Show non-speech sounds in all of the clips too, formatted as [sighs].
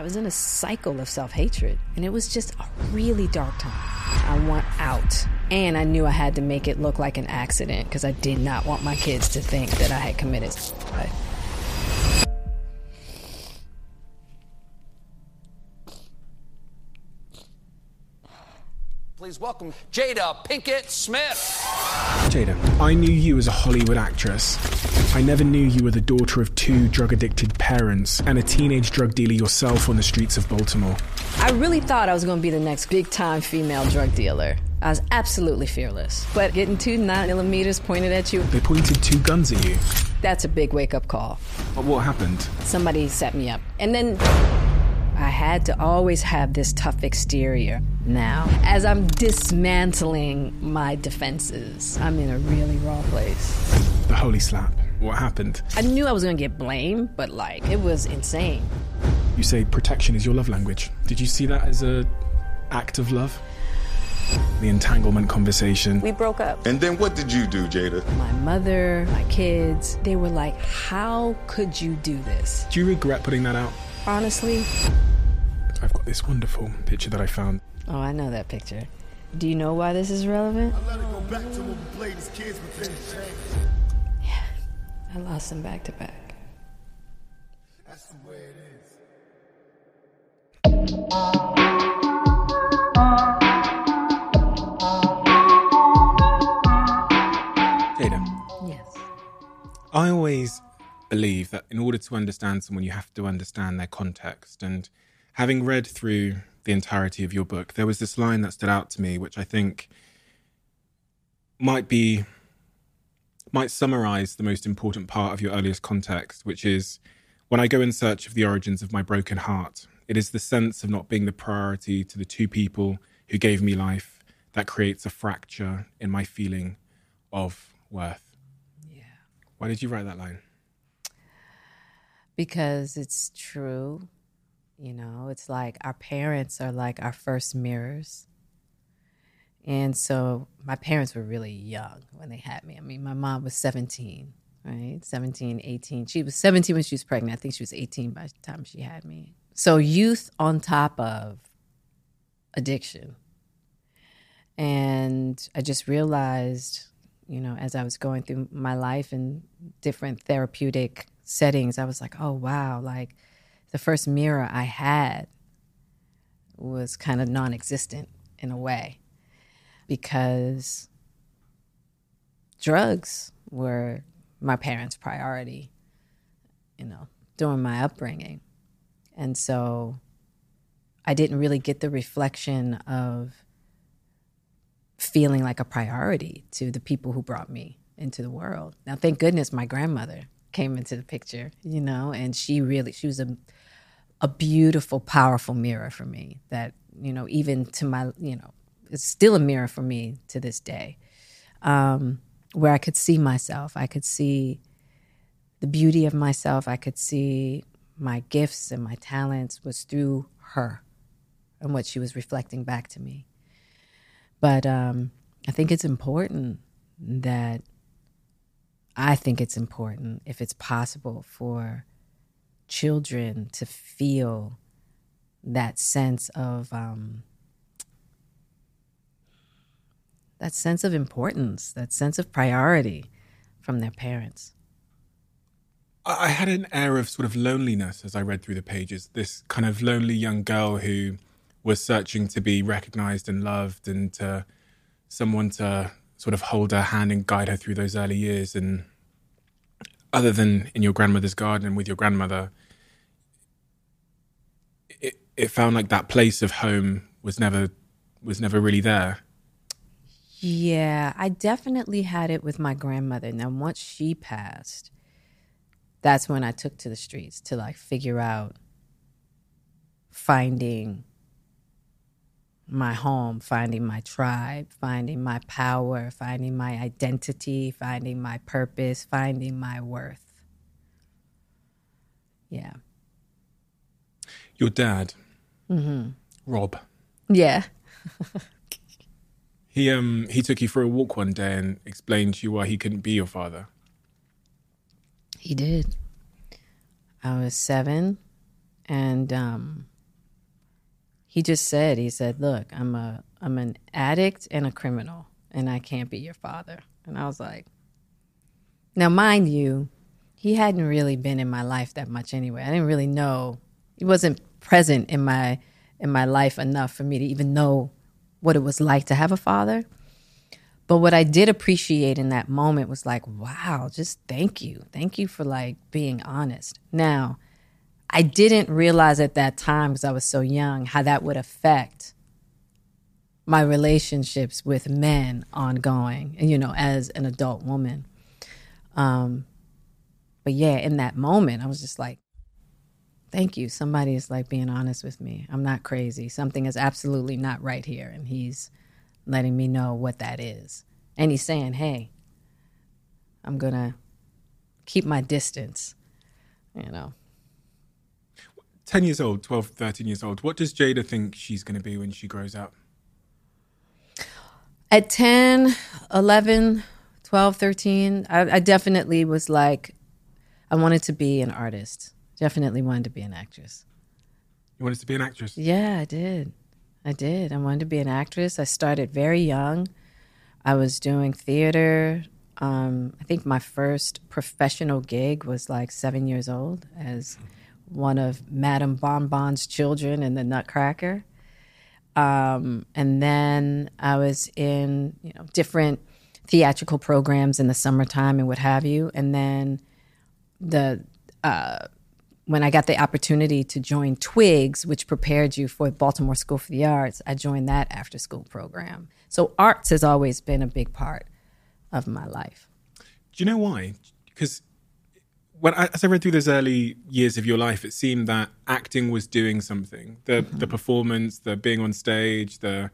I was in a cycle of self hatred, and it was just a really dark time. I want out. And I knew I had to make it look like an accident because I did not want my kids to think that I had committed suicide. Please welcome Jada Pinkett Smith. Jada, I knew you as a Hollywood actress. I never knew you were the daughter of two drug addicted parents and a teenage drug dealer yourself on the streets of Baltimore. I really thought I was going to be the next big time female drug dealer. I was absolutely fearless. But getting two 9 millimeters pointed at you, They pointed two guns at you. that's a big wake up call. But what happened? Somebody set me up. And then I had to always have this tough exterior. Now, as I'm dismantling my defenses, I'm in a really raw place. The holy slap. What happened? I knew I was gonna get blamed, but like, it was insane. You say protection is your love language. Did you see that as a act of love? The entanglement conversation. We broke up. And then what did you do, Jada? My mother, my kids, they were like, How could you do this? Do you regret putting that out? Honestly, I've got this wonderful picture that I found. oh, I know that picture. Do you know why this is relevant? Yeah, I lost them back to back. That's the Jada, Yes. I always believe that in order to understand someone, you have to understand their context. And having read through the entirety of your book, there was this line that stood out to me, which I think might be might summarize the most important part of your earliest context, which is when I go in search of the origins of my broken heart, it is the sense of not being the priority to the two people who gave me life that creates a fracture in my feeling of worth. Yeah. Why did you write that line? Because it's true. You know, it's like our parents are like our first mirrors. And so my parents were really young when they had me. I mean, my mom was 17, right? 17, 18. She was 17 when she was pregnant. I think she was 18 by the time she had me. So youth on top of addiction. And I just realized, you know, as I was going through my life in different therapeutic settings, I was like, oh, wow, like the first mirror I had was kind of non existent in a way because drugs were my parents' priority, you know, during my upbringing. And so I didn't really get the reflection of feeling like a priority to the people who brought me into the world. Now, thank goodness my grandmother came into the picture, you know, and she really, she was a, a beautiful, powerful mirror for me that, you know, even to my, you know, it's still a mirror for me to this day, um, where I could see myself. I could see the beauty of myself. I could see my gifts and my talents was through her and what she was reflecting back to me. But um, I think it's important that I think it's important, if it's possible, for children to feel that sense of um, that sense of importance, that sense of priority from their parents. I had an air of sort of loneliness as I read through the pages. This kind of lonely young girl who was searching to be recognized and loved and to someone to sort of hold her hand and guide her through those early years. And other than in your grandmother's garden and with your grandmother, it, it found like that place of home was never was never really there. Yeah, I definitely had it with my grandmother. Now, once she passed, that's when I took to the streets to like figure out finding my home, finding my tribe, finding my power, finding my identity, finding my purpose, finding my worth. Yeah. Your dad, Rob, Yeah. [laughs] he um he took you for a walk one day and explained to you why he couldn't be your father. He did. I was seven, and um, he just said, he said, "Look, I'm a I'm an addict and a criminal, and I can't be your father." And I was like, now mind you, he hadn't really been in my life that much anyway. I didn't really know. He wasn't present in my in my life enough for me to even know what it was like to have a father. But what I did appreciate in that moment was like, wow, just thank you. Thank you for like being honest. Now, I didn't realize at that time because I was so young how that would affect my relationships with men ongoing, and you know, as an adult woman. Um, but yeah, in that moment, I was just like, thank you. Somebody is like being honest with me. I'm not crazy. Something is absolutely not right here. And he's letting me know what that is. And he's saying, hey, I'm going to keep my distance, you know. 10 years old, 12, 13 years old, what does Jada think she's going to be when she grows up? At 10, 11, 12, 13, I, I definitely was like, I wanted to be an artist. Definitely wanted to be an actress. You wanted to be an actress? Yeah, I did. I did. I wanted to be an actress. I started very young. I was doing theater. Um, I think my first professional gig was like seven years old as one of Madame Bonbon's children in the Nutcracker. Um, and then I was in you know different theatrical programs in the summertime and what have you. And then the uh, when I got the opportunity to join Twigs, which prepared you for Baltimore School for the Arts, I joined that after school program. So arts has always been a big part of my life. Do you know why? Because when I, as I read through those early years of your life, it seemed that acting was doing something. The mm-hmm. the performance, the being on stage, the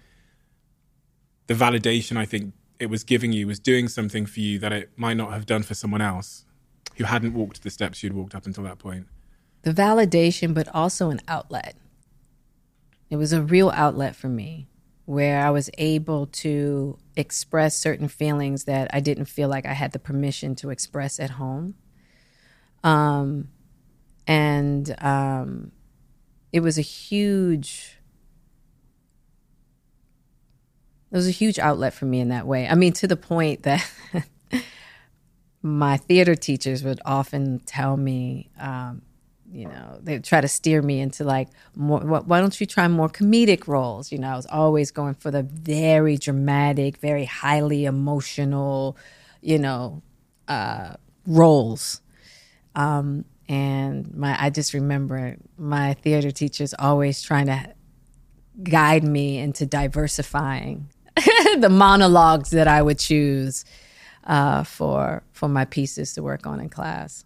the validation. I think it was giving you was doing something for you that it might not have done for someone else who hadn't walked the steps you'd walked up until that point. The validation, but also an outlet. It was a real outlet for me where I was able to express certain feelings that I didn't feel like I had the permission to express at home. Um, and um, it was a huge it was a huge outlet for me in that way. I mean, to the point that [laughs] my theater teachers would often tell me, um, you know, they try to steer me into like more. Why don't you try more comedic roles? You know, I was always going for the very dramatic, very highly emotional, you know, uh, roles. Um, and my, I just remember my theater teachers always trying to guide me into diversifying [laughs] the monologues that I would choose uh, for for my pieces to work on in class.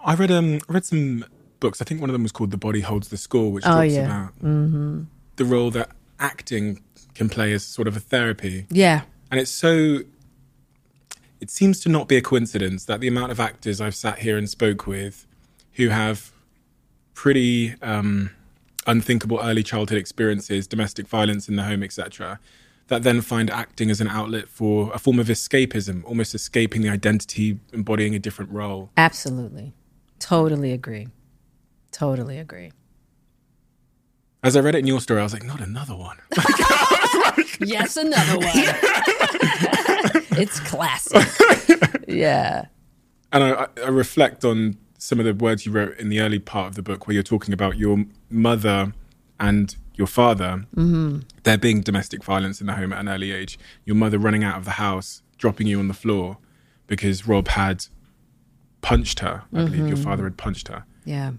I read um I read some books. I think one of them was called "The Body Holds the Score," which oh, talks yeah. about mm-hmm. the role that acting can play as sort of a therapy. Yeah, and it's so. It seems to not be a coincidence that the amount of actors I've sat here and spoke with, who have pretty um, unthinkable early childhood experiences, domestic violence in the home, etc., that then find acting as an outlet for a form of escapism, almost escaping the identity, embodying a different role. Absolutely. Totally agree. Totally agree. As I read it in your story, I was like, not another one. [laughs] yes, another one. [laughs] it's classic. [laughs] yeah. And I, I reflect on some of the words you wrote in the early part of the book where you're talking about your mother and your father, mm-hmm. there being domestic violence in the home at an early age, your mother running out of the house, dropping you on the floor because Rob had punched her. I mm-hmm. believe your mm-hmm. father had punched her. Yeah.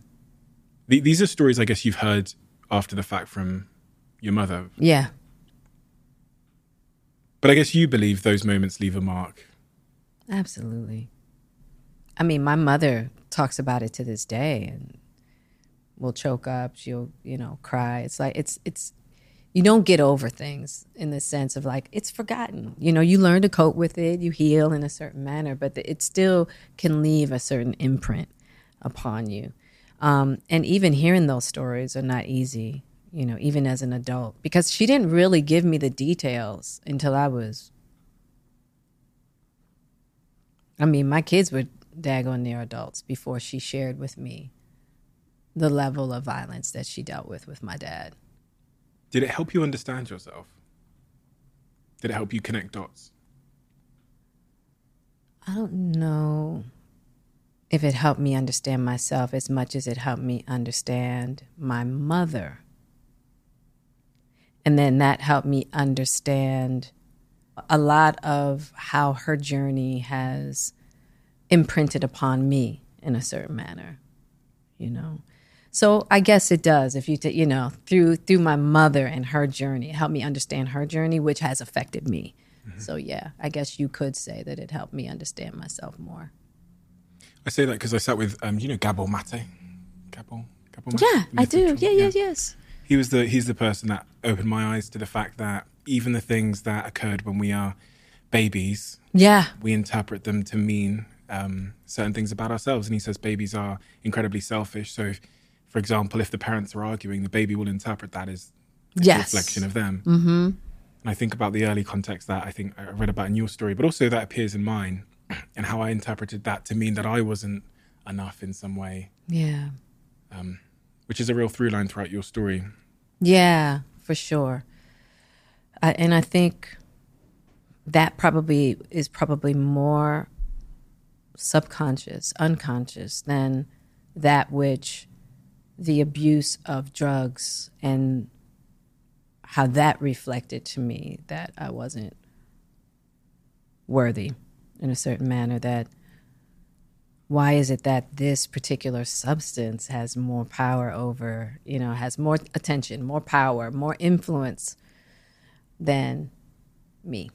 The, these are stories I guess you've heard after the fact from your mother. Yeah. But I guess you believe those moments leave a mark. Absolutely. I mean, my mother talks about it to this day and will choke up. She'll, you know, cry. It's like it's it's you don't get over things in the sense of like it's forgotten. You know, you learn to cope with it, you heal in a certain manner, but it still can leave a certain imprint upon you. Um, and even hearing those stories are not easy, you know, even as an adult, because she didn't really give me the details until I was. I mean, my kids were daggone near adults before she shared with me the level of violence that she dealt with with my dad. Did it help you understand yourself? Did it help you connect dots? I don't know if it helped me understand myself as much as it helped me understand my mother. And then that helped me understand a lot of how her journey has imprinted upon me in a certain manner, you know. So I guess it does. If you, t- you know, through through my mother and her journey, it helped me understand her journey, which has affected me. Mm-hmm. So yeah, I guess you could say that it helped me understand myself more. I say that because I sat with, um, you know, Gabor Mate. Gabor, Gabor Mate? Yeah, I do. Yeah, yeah, yes. He was the he's the person that opened my eyes to the fact that even the things that occurred when we are babies, yeah, we interpret them to mean um, certain things about ourselves. And he says babies are incredibly selfish. So, if, for example, if the parents are arguing, the baby will interpret that as a yes. reflection of them. Mm-hmm. And I think about the early context that I think I read about in your story, but also that appears in mine [clears throat] and how I interpreted that to mean that I wasn't enough in some way. Yeah. Um, which is a real through line throughout your story. Yeah, for sure. I, and I think that probably is probably more subconscious, unconscious than that which the abuse of drugs and how that reflected to me that I wasn't worthy in a certain manner that why is it that this particular substance has more power over, you know, has more attention, more power, more influence than me?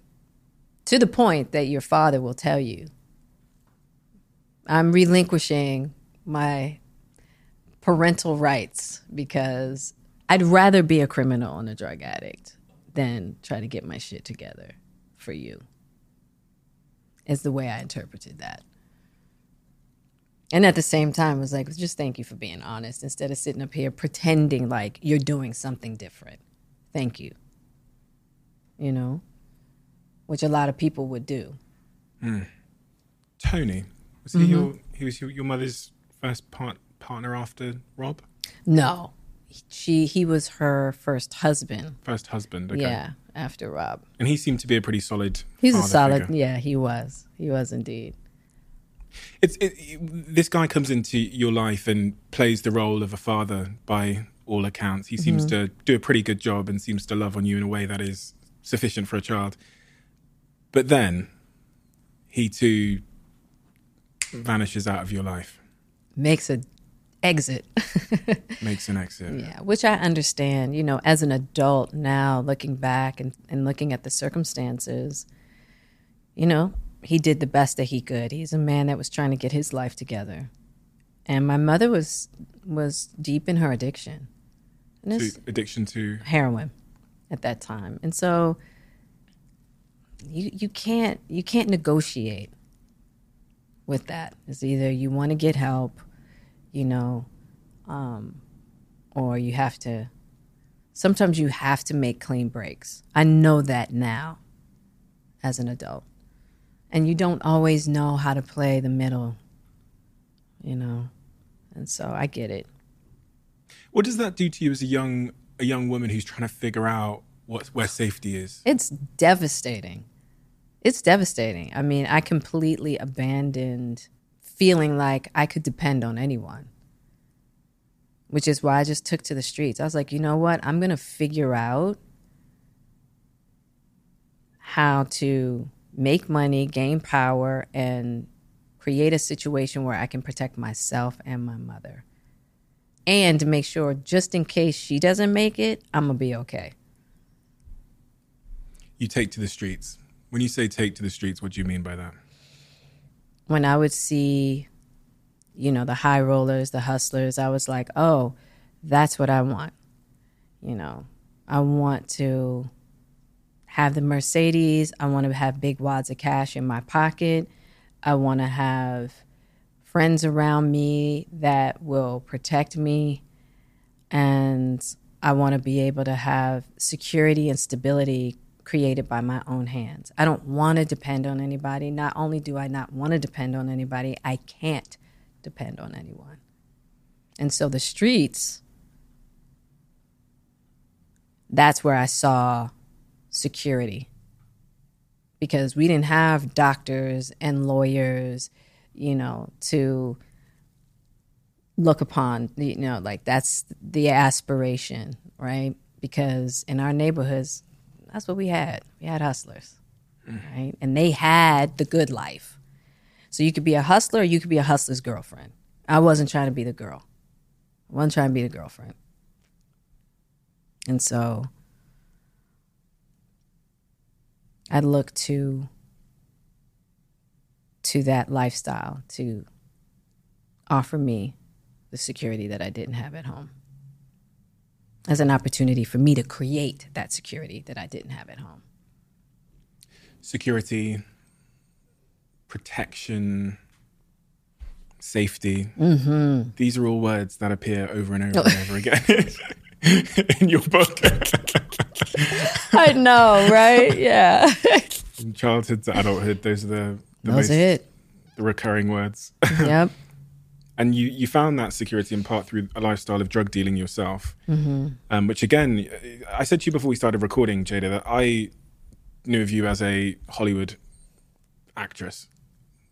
To the point that your father will tell you, I'm relinquishing my parental rights because I'd rather be a criminal and a drug addict than try to get my shit together for you. Is the way I interpreted that. And at the same time, I was like, just thank you for being honest instead of sitting up here pretending like you're doing something different. Thank you. You know, which a lot of people would do. Mm. Tony, was he mm-hmm. your he was your, your mother's first part, partner after Rob? No, she he was her first husband. First husband, okay. Yeah, after Rob. And he seemed to be a pretty solid. He's a solid. Figure. Yeah, he was. He was indeed. It's it, this guy comes into your life and plays the role of a father by all accounts. He seems mm-hmm. to do a pretty good job and seems to love on you in a way that is sufficient for a child. But then he too vanishes out of your life. Makes an exit. [laughs] Makes an exit. Yeah, which I understand. You know, as an adult now, looking back and, and looking at the circumstances, you know, he did the best that he could. He's a man that was trying to get his life together. And my mother was was deep in her addiction. To, addiction to heroin at that time. And so you you can't you can't negotiate with that. It's either you want to get help you know, um, or you have to. Sometimes you have to make clean breaks. I know that now, as an adult, and you don't always know how to play the middle. You know, and so I get it. What does that do to you as a young a young woman who's trying to figure out what where safety is? It's devastating. It's devastating. I mean, I completely abandoned feeling like I could depend on anyone. Which is why I just took to the streets. I was like, you know what? I'm going to figure out how to make money, gain power, and create a situation where I can protect myself and my mother. And to make sure, just in case she doesn't make it, I'm going to be okay. You take to the streets. When you say take to the streets, what do you mean by that? when I would see, you know, the high rollers, the hustlers, I was like, oh, that's what I want. You know, I want to have the Mercedes. I want to have big wads of cash in my pocket. I want to have friends around me that will protect me. And I want to be able to have security and stability created by my own hands. I don't want to depend on anybody. Not only do I not want to depend on anybody, I can't depend on anyone. And so the streets that's where I saw security because we didn't have doctors and lawyers, you know, to look upon, you know, like that's the aspiration, right? Because in our neighborhoods, that's what we had. We had hustlers, hmm. right? And they had the good life. So you could be a hustler or you could be a hustler's girlfriend. I wasn't trying to be the girl. I wasn't trying to be the girlfriend. And so I look to to that lifestyle to offer me the security that I didn't have at home as an opportunity for me to create that security that I didn't have at home. Security, protection, safety. Mm-hmm. These are all words that appear over and over and [laughs] over again [laughs] [laughs] in your book. [laughs] I know, right? Yeah. [laughs] From childhood to adulthood, those are the, the Those most are it. the recurring words. Yep. and you you found that security in part through a lifestyle of drug dealing yourself, Mm-hmm. um, which again, I said to you before we started recording, Jada, that I knew of you as a Hollywood actress.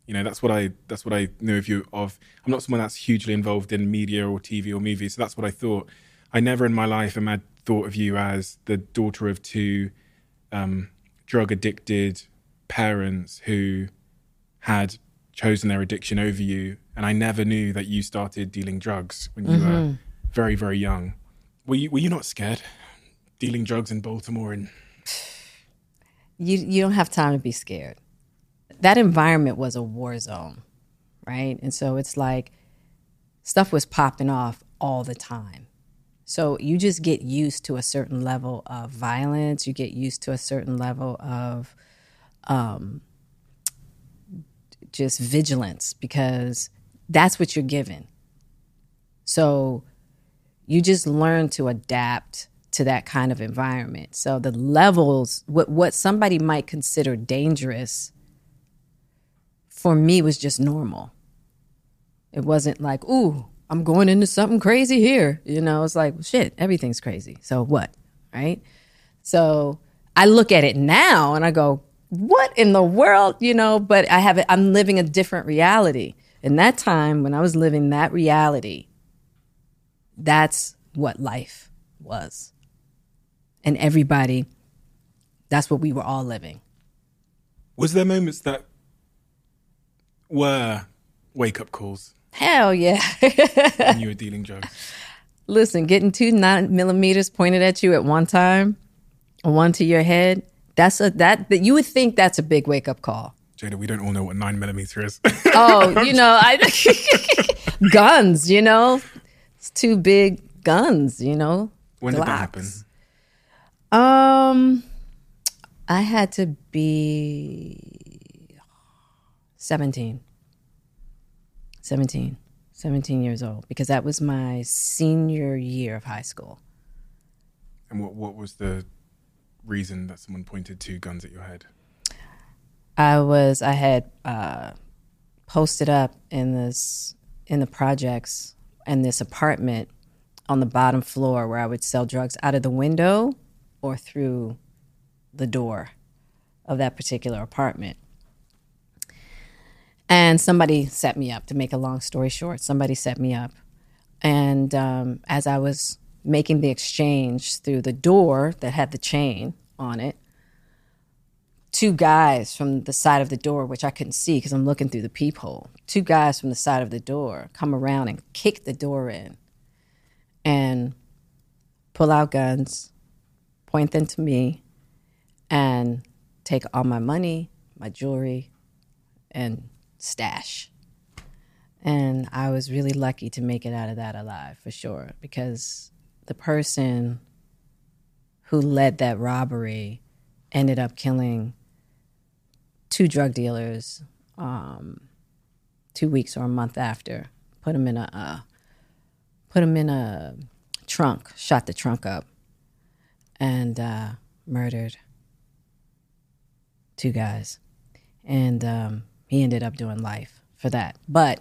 You know, that's what I that's what I knew of you of. I'm not someone that's hugely involved in media or TV or movies, so that's what I thought. I never in my life am I thought of you as the daughter of two um, drug addicted parents who had chosen their addiction over you. And I never knew that you started dealing drugs when you were very, very young. Were you, were you not scared dealing drugs in Baltimore? And you you don't have time to be scared. That environment was a war zone, right? And so it's like stuff was popping off all the time. So you just get used to a certain level of violence. You get used to a certain level of um, just vigilance because that's what you're given. So you just learn to adapt to that kind of environment. So the levels, what what somebody might consider dangerous, for me was just normal. It wasn't like, ooh, I'm going into something crazy here. You know, it's like, shit, everything's crazy. So what? Right? So I look at it now and I go, what in the world? You know, but I have I'm living a different reality. In that time when I was living that reality, that's what life was. And everybody, that's what we were all living. was there moments that were wake up calls Hell yeah. when you [laughs] were dealing drugs? Listen, getting two nine millimeters pointed at you at one time, one to your head, that's a that, that you would think that's a big wake up call. Jada, we don't all know what nine millimeter is. [laughs] Oh, [laughs] you know, I guns, you know. It's two big guns, you know. when did that happen? Um, I had to be 17. 17. 17 years old because that was my senior year of high school. And what, what was the reason that someone pointed two guns at your head? I was I had uh, posted up in this in the projects in this apartment on the bottom floor where I would sell drugs out of the window or through the door of that particular apartment. And somebody set me up to make a long story short. Somebody set me up. And um, as I was making the exchange through the door that had the chain on it, two guys from the side of the door, which I couldn't see because I'm looking through the peephole. Two guys from the side of the door come around and kick the door in and pull out guns, point them to me, and take all my money, my jewelry, and stash. And I was really lucky to make it out of that alive for sure because the person who led that robbery ended up killing two drug dealers um, two weeks or a month after. Put them in a uh, put them in a trunk, shot the trunk up, and uh, murdered two guys. And um, he ended up doing life for that. But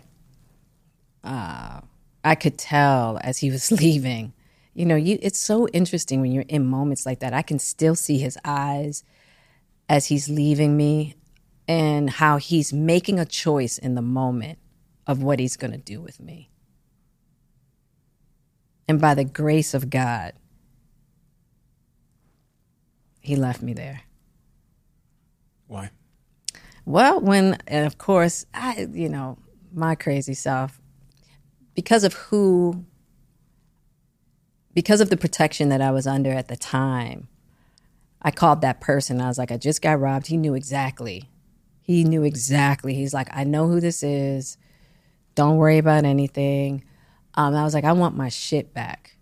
uh, I could tell as he was [laughs] leaving, You know, you it's so interesting when you're in moments like that. I can still see his eyes as he's leaving me and how he's making a choice in the moment of what he's going to do with me. And by the grace of God, he left me there. Why? Well, when, and of course, I, you know, my crazy self, because of who, because of the protection that I was under at the time, I called that person. I was like, I just got robbed. He knew exactly. He knew exactly. He's like, I know who this is. Don't worry about anything. Um, I was like, I want my shit back.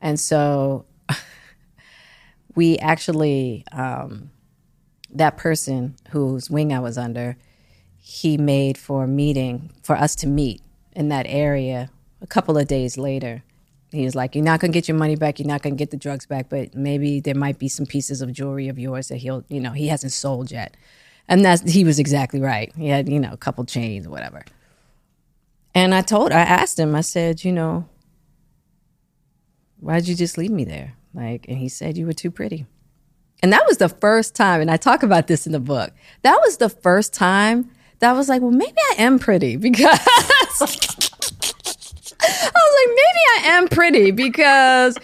And so [laughs] we actually, um, that person whose wing I was under, he made for meeting for us to meet in that area a couple of days later. He was like, You're not going to get your money back. You're not going to get the drugs back, but maybe there might be some pieces of jewelry of yours that he'll, you know, he hasn't sold yet. And that's, he was exactly right. He had, you know, a couple chains or whatever. And I told, I asked him, I said, You know, why'd you just leave me there? Like, and he said, You were too pretty. And that was the first time, and I talk about this in the book. That was the first time that I was like, well, maybe I am pretty because [laughs] I was like, maybe I am pretty because,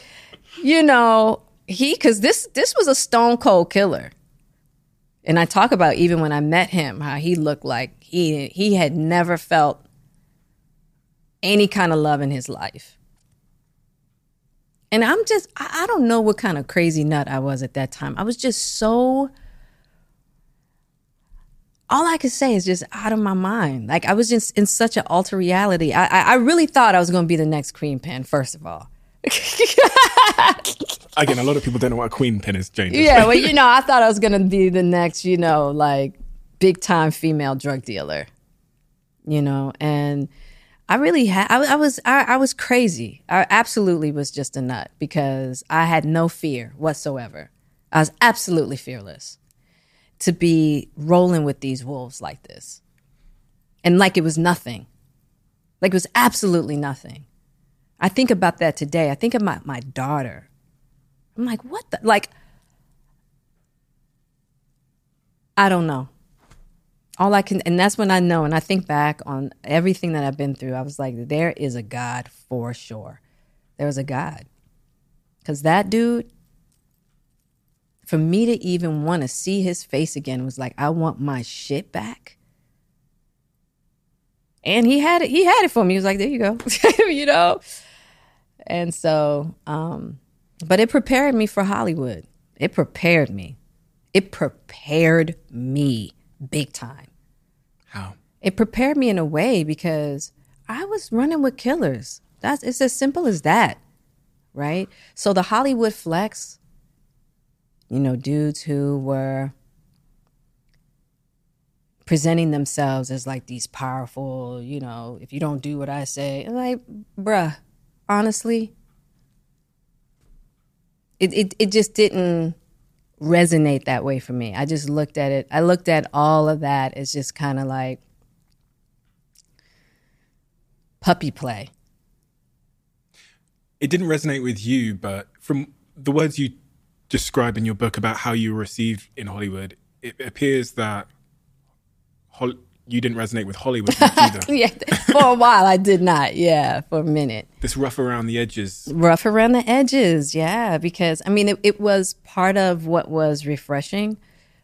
you know, he because this this was a stone cold killer. And I talk about even when I met him, how he looked like he he had never felt any kind of love in his life. And I'm just, I, I don't know what kind of crazy nut I was at that time. I was just so, all I could say is just out of my mind. Like I was just in such an alter reality. I, I, I really thought I was going to be the next queen pin, first of all. [laughs] Again, a lot of people don't know what a queen pin is, Jada. yeah, well, you know, I thought I was going to be the next, you know, like big time female drug dealer, you know, and I really had. I, I was. I, I was crazy. I absolutely was just a nut because I had no fear whatsoever. I was absolutely fearless to be rolling with these wolves like this, and like it was nothing. Like it was absolutely nothing. I think about that today. I think of my my daughter. I'm like, what the like. I don't know all I can, and that's when I know, and I think back on everything that I've been through. I was like, there is a God for sure. There's a God. Because that dude, for me to even want to see his face again was like, I want my shit back. And he had it, he had it for me. He was like, there you go, [laughs] you know? And so, um, but it prepared me for Hollywood. It prepared me. It prepared me big time. How? It prepared me in a way because I was running with killers. That's it's as simple as that. Right? So the Hollywood flex, you know, dudes who were presenting themselves as like these powerful, you know, if you don't do what I say, like, bruh, honestly, it, it, it just didn't resonate that way for me. I just looked at it. I looked at all of that as just kind of like puppy play. It didn't resonate with you, but from the words you describe in your book about how you were received in Hollywood, it appears that you didn't resonate with Hollywood either. [laughs] yeah, for a while I did not. Yeah, for a minute. This rough around the edges. Rough around the edges, yeah. Because I mean, it, it was part of what was refreshing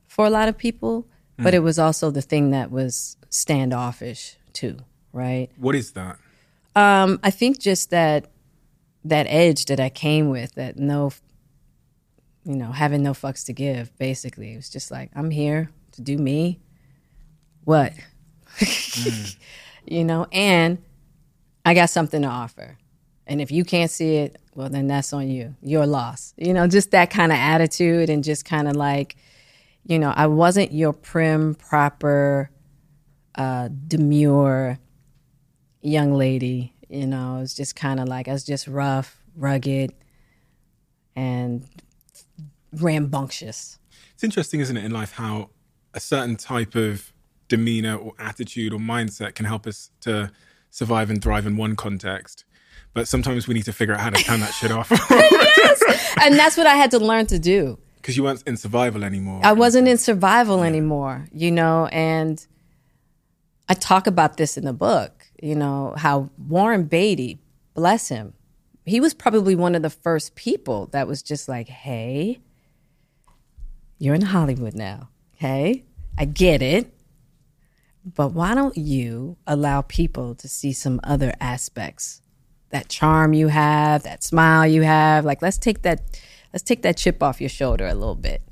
for a lot of people, mm. but it was also the thing that was standoffish too, right? What is that? Um, I think just that that edge that I came with, that no, you know, having no fucks to give. Basically, it was just like I'm here to do me. What? Mm. [laughs] You know, and I got something to offer. And if you can't see it, well, then that's on you. Your loss. You know, just that kind of attitude and just kind of like, you know, I wasn't your prim, proper, uh, demure young lady. You know, it was just kind of like, I was just rough, rugged, and rambunctious. It's interesting, isn't it, in life, how a certain type of demeanor or attitude or mindset can help us to survive and thrive in one context. but sometimes we need to figure out how to turn that shit off [laughs] and that's what I had to learn to do. because you weren't in survival anymore. I wasn't in survival anymore, you know, and I talk about this in the book, you know, how Warren Beatty, bless him, he was probably one of the first people that was just like, hey, you're in Hollywood now, okay? I get it. But why don't you allow people to see some other aspects? That charm you have, that smile you have. Like let's take that let's take that chip off your shoulder a little bit.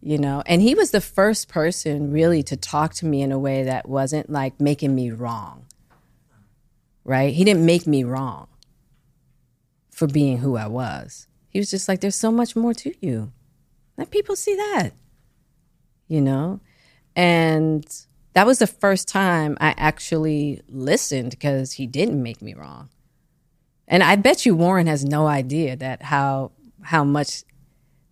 You know, and he was the first person really to talk to me in a way that wasn't like making me wrong. Right? He didn't make me wrong for being who I was. He was just like, there's so much more to you. Let people see that. You know? And that was the first time I actually listened because he didn't make me wrong. And I bet you Warren has no idea that how how much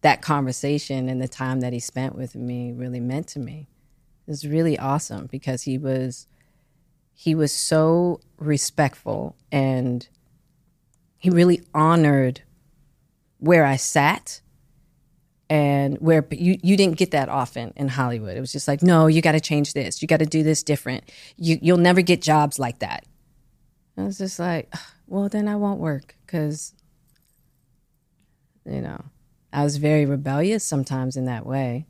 that conversation and the time that he spent with me really meant to me. It was really awesome because he was he was so respectful and he really honored where I sat and where you, you didn't get that often in Hollywood. It was just like, no, you got to change this. You got to do this different. You, you'll never get jobs like that. I was just like, well, then I won't work because, you know, I was very rebellious sometimes in that way.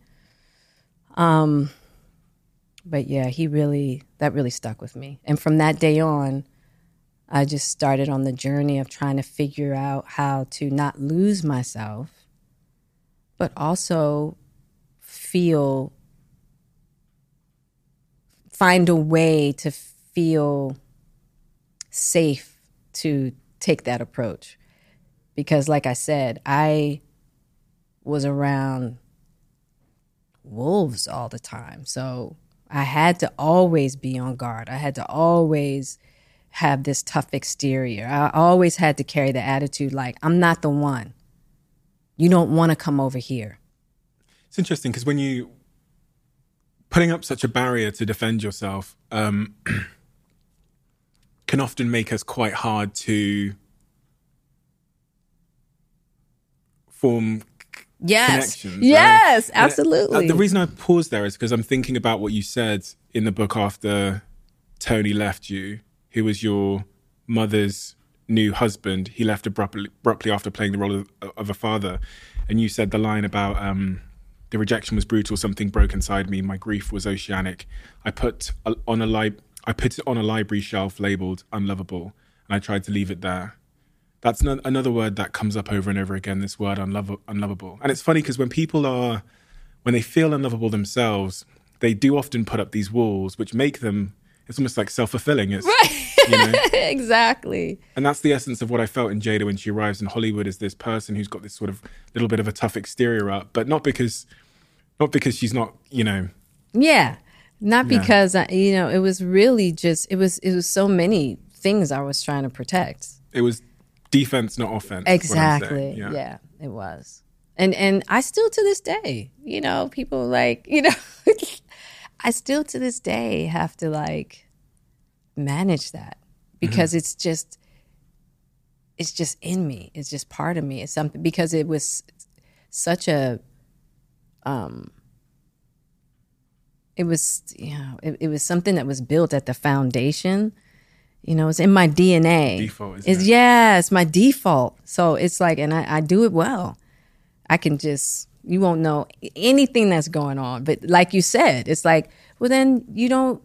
Um, but yeah, he really, that really stuck with me. And from that day on, I just started on the journey of trying to figure out how to not lose myself, but also feel, find a way to feel safe to take that approach. Because, like I said, I was around wolves all the time. So I had to always be on guard. I had to always have this tough exterior. I always had to carry the attitude like, I'm not the one. You don't want to come over here. It's interesting because when you putting up such a barrier to defend yourself um, [clears throat] can often make us quite hard to form Yes. connections. right? Yes, uh, absolutely. the reason I paused there is because I'm thinking about what you said in the book after Tony left you, who was your mother's new husband. He left abruptly, abruptly after playing the role of, of a father. And you said the line about um, the rejection was brutal, something broke inside me, my grief was oceanic. I put on a li- I put it on a library shelf labeled unlovable, and I tried to leave it there. That's no- another word that comes up over and over again. This word unlov- unlovable, and it's funny because when people are, when they feel unlovable themselves, they do often put up these walls, which make them. It's almost like self fulfilling. It's you know, [laughs] exactly. and that's the essence of what I felt in Jada when she arrives in Hollywood as this person who's got this sort of little bit of a tough exterior up, but not because, not because she's not, you know, Yeah. Not Yeah. because I, you know, it was really just it was it was so many things I was trying to protect. it was defense, not offense. is Exactly. saying. Yeah. it was. And and I still to this day, you know, people like, you know, [laughs] I still to this day have to like manage that because it's just it's just in me. It's just part of me. It's something because it was such a um it was you know, it, it was something that was built at the foundation. You know, it's in my DNA. Default, it? yeah, it's my default. So it's like, and I, I do it well. I can just you won't know anything that's going on. But like you said, it's like, well, then you don't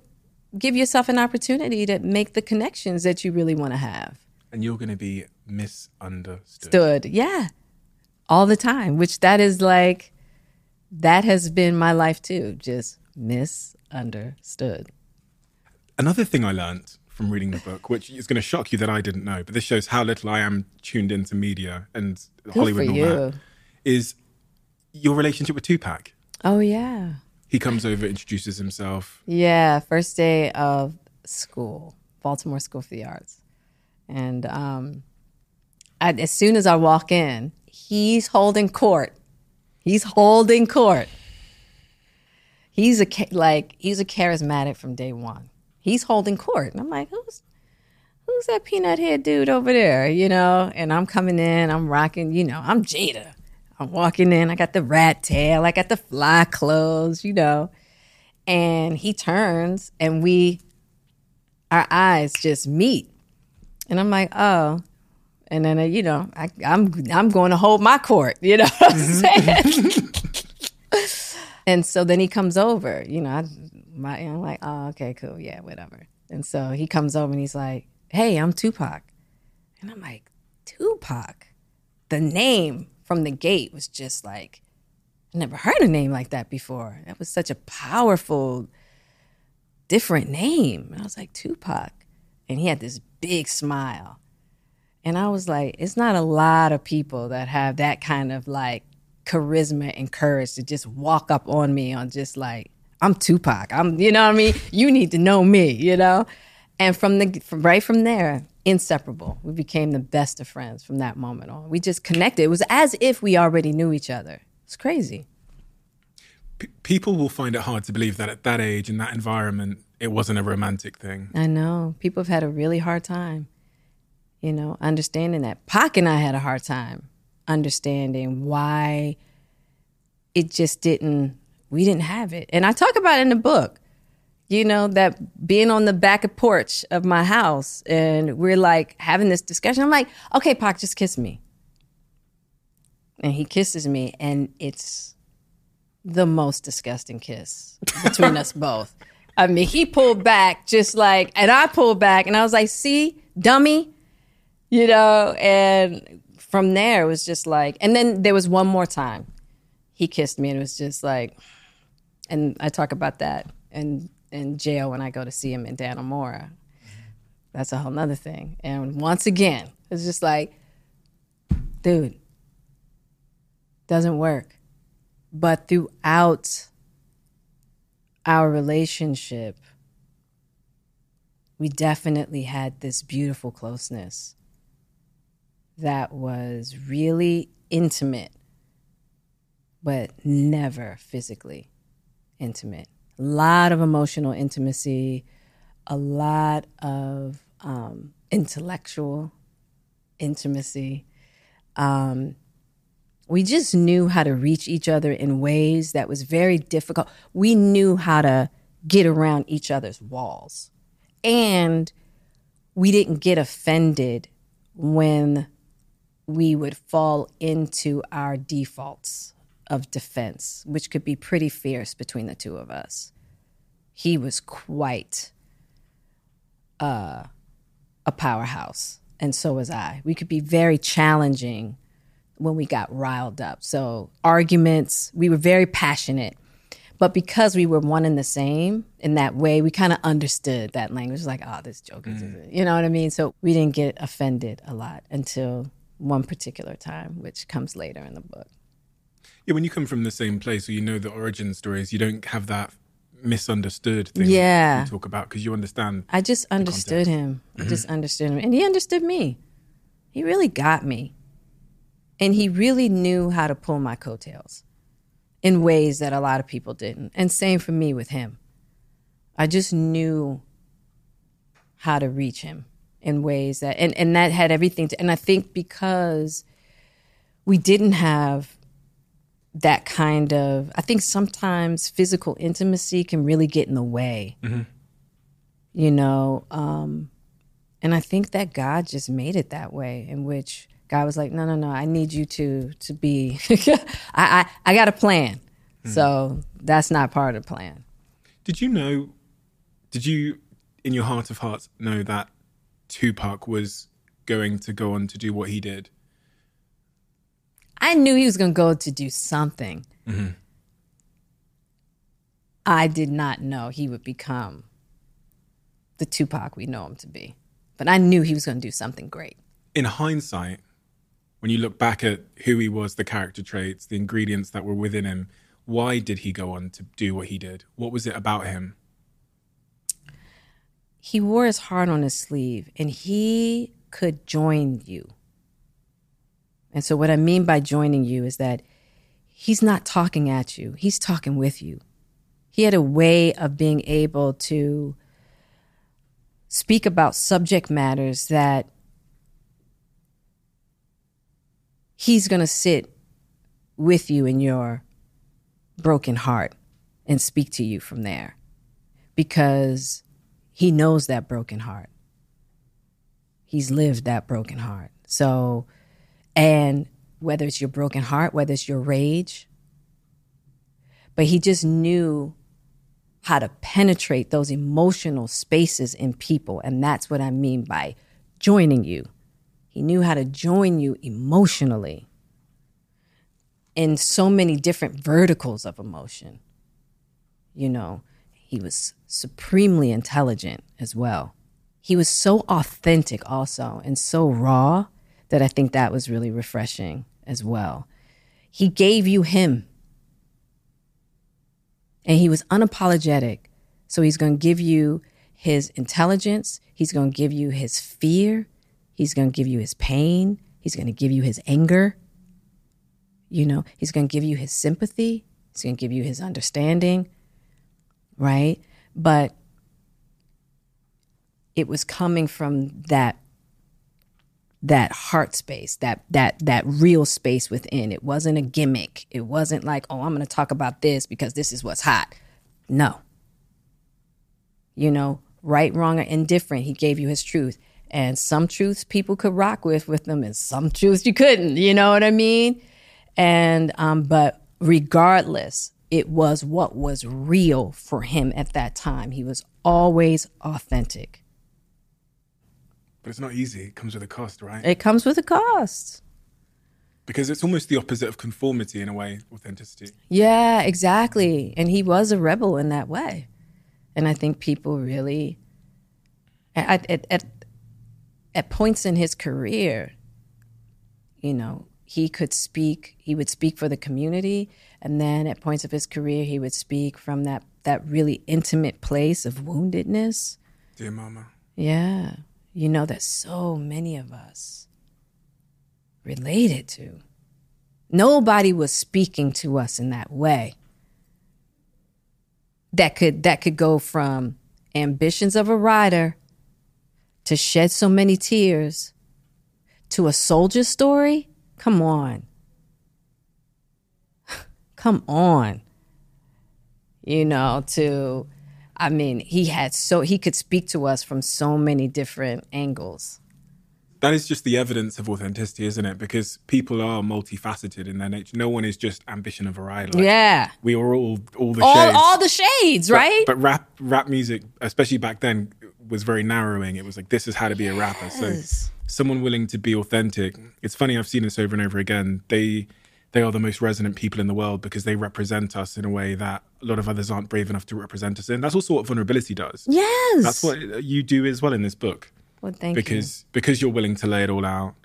give yourself an opportunity to make the connections that you really want to have. And you're going to be misunderstood. Stood, yeah, all the time. Which that is like, that has been my life too. Just misunderstood. Another thing I learned from reading the book, which is going to shock you that I didn't know, but this shows how little I am tuned into media and Hollywood for and all you. that, is your relationship with Tupac. Oh yeah. He comes over, introduces himself. Yeah, first day of school, Baltimore School for the Arts, and um, I, as soon as I walk in, he's holding court. He's holding court. He's a like he's a charismatic from day one. He's holding court, and I'm like, who's who's that peanut head dude over there? You know, and I'm coming in, I'm rocking, you know, I'm Jada. I'm walking in, I got the rat tail, I got the fly clothes, you know. And he turns and we, our eyes just meet. And I'm like, oh. And then, uh, you know, I, I'm I'm going to hold my court, you know what I'm saying? [laughs] [laughs] and so then he comes over, you know, I, my, I'm like, oh, okay, cool, yeah, whatever. And so he comes over and he's like, hey, I'm Tupac. And I'm like, Tupac? The name from the gate was just like, I never heard a name like that before. That was such a powerful, different name. And I was like, Tupac. And he had this big smile. And I was like, it's not a lot of people that have that kind of like charisma and courage to just walk up on me on just like, I'm Tupac. I'm, you know what I mean? You need to know me, you know? And from the from, right from there, inseparable. We became the best of friends from that moment on. We just connected. It was as if we already knew each other. It's crazy. P- people will find it hard to believe that at that age in that environment, it wasn't a romantic thing. I know. People have had a really hard time, you know, understanding that. Pac and I had a hard time understanding why it just didn't, we didn't have it. And I talk about it in the book you know, that being on the back of porch of my house and we're like having this discussion. I'm like, okay, Pac, just kiss me. And he kisses me, and it's the most disgusting kiss between us [laughs] both. I mean, he pulled back just like, and I pulled back, and I was like, see, dummy, you know, and from there it was just like, and then there was one more time he kissed me, and it was just like, and I talk about that and in jail when I go to see him in Dannemora. That's a whole nother thing. And once again, it's just like, dude, doesn't work. But throughout our relationship, we definitely had this beautiful closeness that was really intimate, but never physically intimate a lot of emotional intimacy, a lot of um, intellectual intimacy. Um, we just knew how to reach each other in ways that was very difficult. We knew how to get around each other's walls. And we didn't get offended when we would fall into our defaults of defense, which could be pretty fierce between the two of us. He was quite uh, a powerhouse, and so was I. We could be very challenging when we got riled up. So, arguments, we were very passionate. But because we were one and the same in that way, we kind of understood that language. Like, oh, this joke is, mm. you know what I mean? So we didn't get offended a lot until one particular time, which comes later in the book. Yeah, when you come from the same place or you know the origin stories, you don't have that misunderstood thing yeah. you talk about because you understand. I just understood him. I mm-hmm. just understood him. And he understood me. He really got me. And he really knew how to pull my coattails in ways that a lot of people didn't. And same for me with him. I just knew how to reach him in ways that and, and that had everything to and I think because we didn't have that kind of i think sometimes physical intimacy can really get in the way mm-hmm. you know um, and i think that god just made it that way in which god was like no no no i need you to to be [laughs] I, I i got a plan mm-hmm. so that's not part of the plan did you know did you in your heart of hearts know that tupac was going to go on to do what he did I knew he was going to go to do something. Mm-hmm. I did not know he would become the Tupac we know him to be. But I knew he was going to do something great. In hindsight, when you look back at who he was, the character traits, the ingredients that were within him, why did he go on to do what he did? What was it about him? He wore his heart on his sleeve and he could join you. And so, what I mean by joining you is that he's not talking at you, he's talking with you. He had a way of being able to speak about subject matters that he's going to sit with you in your broken heart and speak to you from there because he knows that broken heart. He's lived that broken heart. So, and whether it's your broken heart, whether it's your rage, but he just knew how to penetrate those emotional spaces in people. And that's what I mean by joining you. He knew how to join you emotionally in so many different verticals of emotion. You know, he was supremely intelligent as well. He was so authentic also and so raw that I think that was really refreshing as well. He gave you him. And he was unapologetic. So he's going to give you his intelligence, he's going to give you his fear, he's going to give you his pain, he's going to give you his anger. You know, he's going to give you his sympathy, he's going to give you his understanding, right? But it was coming from that that heart space, that that that real space within. It wasn't a gimmick. It wasn't like, "Oh, I'm going to talk about this because this is what's hot." No. You know, right, wrong, or indifferent, he gave you his truth. And some truths people could rock with with them and some truths you couldn't, you know what I mean? And um but regardless, it was what was real for him at that time. He was always authentic. But it's not easy. It comes with a cost, right? It comes with a cost. Because it's almost the opposite of conformity in a way, authenticity. Yeah, exactly. And he was a rebel in that way. And I think people really, at, at, at, at points in his career, you know, he could speak, he would speak for the community. And then at points of his career, he would speak from that, that really intimate place of woundedness. Dear Mama. Yeah. You know, that so many of us related to. Nobody was speaking to us in that way. That could that could go from ambitions of a writer to shed so many tears to a soldier story. Come on. [laughs] Come on. You know, to I mean, he had so he could speak to us from so many different angles. That is just the evidence of authenticity, isn't it? Because people are multifaceted in their nature. No one is just ambition of variety. Like, yeah. We are all all the All shades. all the shades, But- right? But rap rap music, especially back then, was very narrowing. It was like this is how to be a rapper. So someone willing to be authentic. It's funny. I've seen this over and over again. They they are the most resonant people in the world because they represent us in a way that a lot of others aren't brave enough to represent us in. That's also what vulnerability does. yes. That's what you do as well in this book Well, thank you. because because you're willing to lay it all out.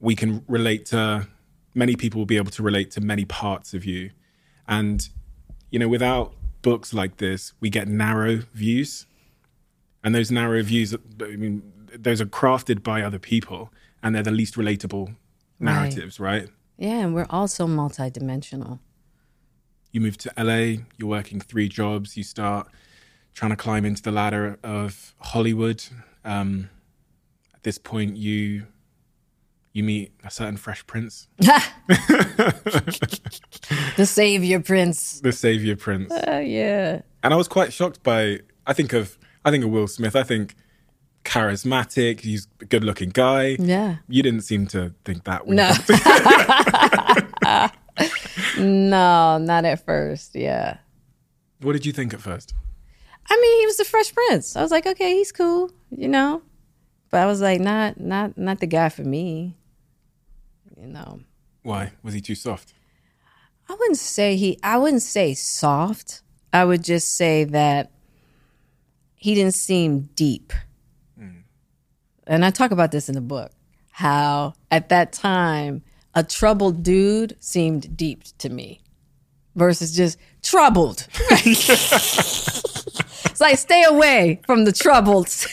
We can relate to many people will be able to relate to many parts of you, and you know without books like this, we get narrow views, and those narrow views, I mean, those are crafted by other people, and they're the least relatable narratives, right? you. Yeah, and we're also multidimensional. You move to LA, you're working three jobs, you start trying to climb into the ladder of Hollywood. Um, at this point, you you meet a certain Fresh Prince, [laughs] The savior prince. the Savior Prince, Uh, yeah. and I was quite shocked by. I think of I think of Will Smith. I think charismatic. He's a good-looking guy. Yeah. You didn't seem to think that. No. [laughs] no, not at first. Yeah. what did you think at first? I mean, he was the fresh prince. I was like, okay, he's cool, you know. But I was like, not not not the guy for me. You know. Why was he too soft? I wouldn't say he I wouldn't say soft. I would just say that he didn't seem deep. And I talk about this in the book. How at that time a troubled dude seemed deep to me versus just troubled. [laughs] it's like stay away from the troubles.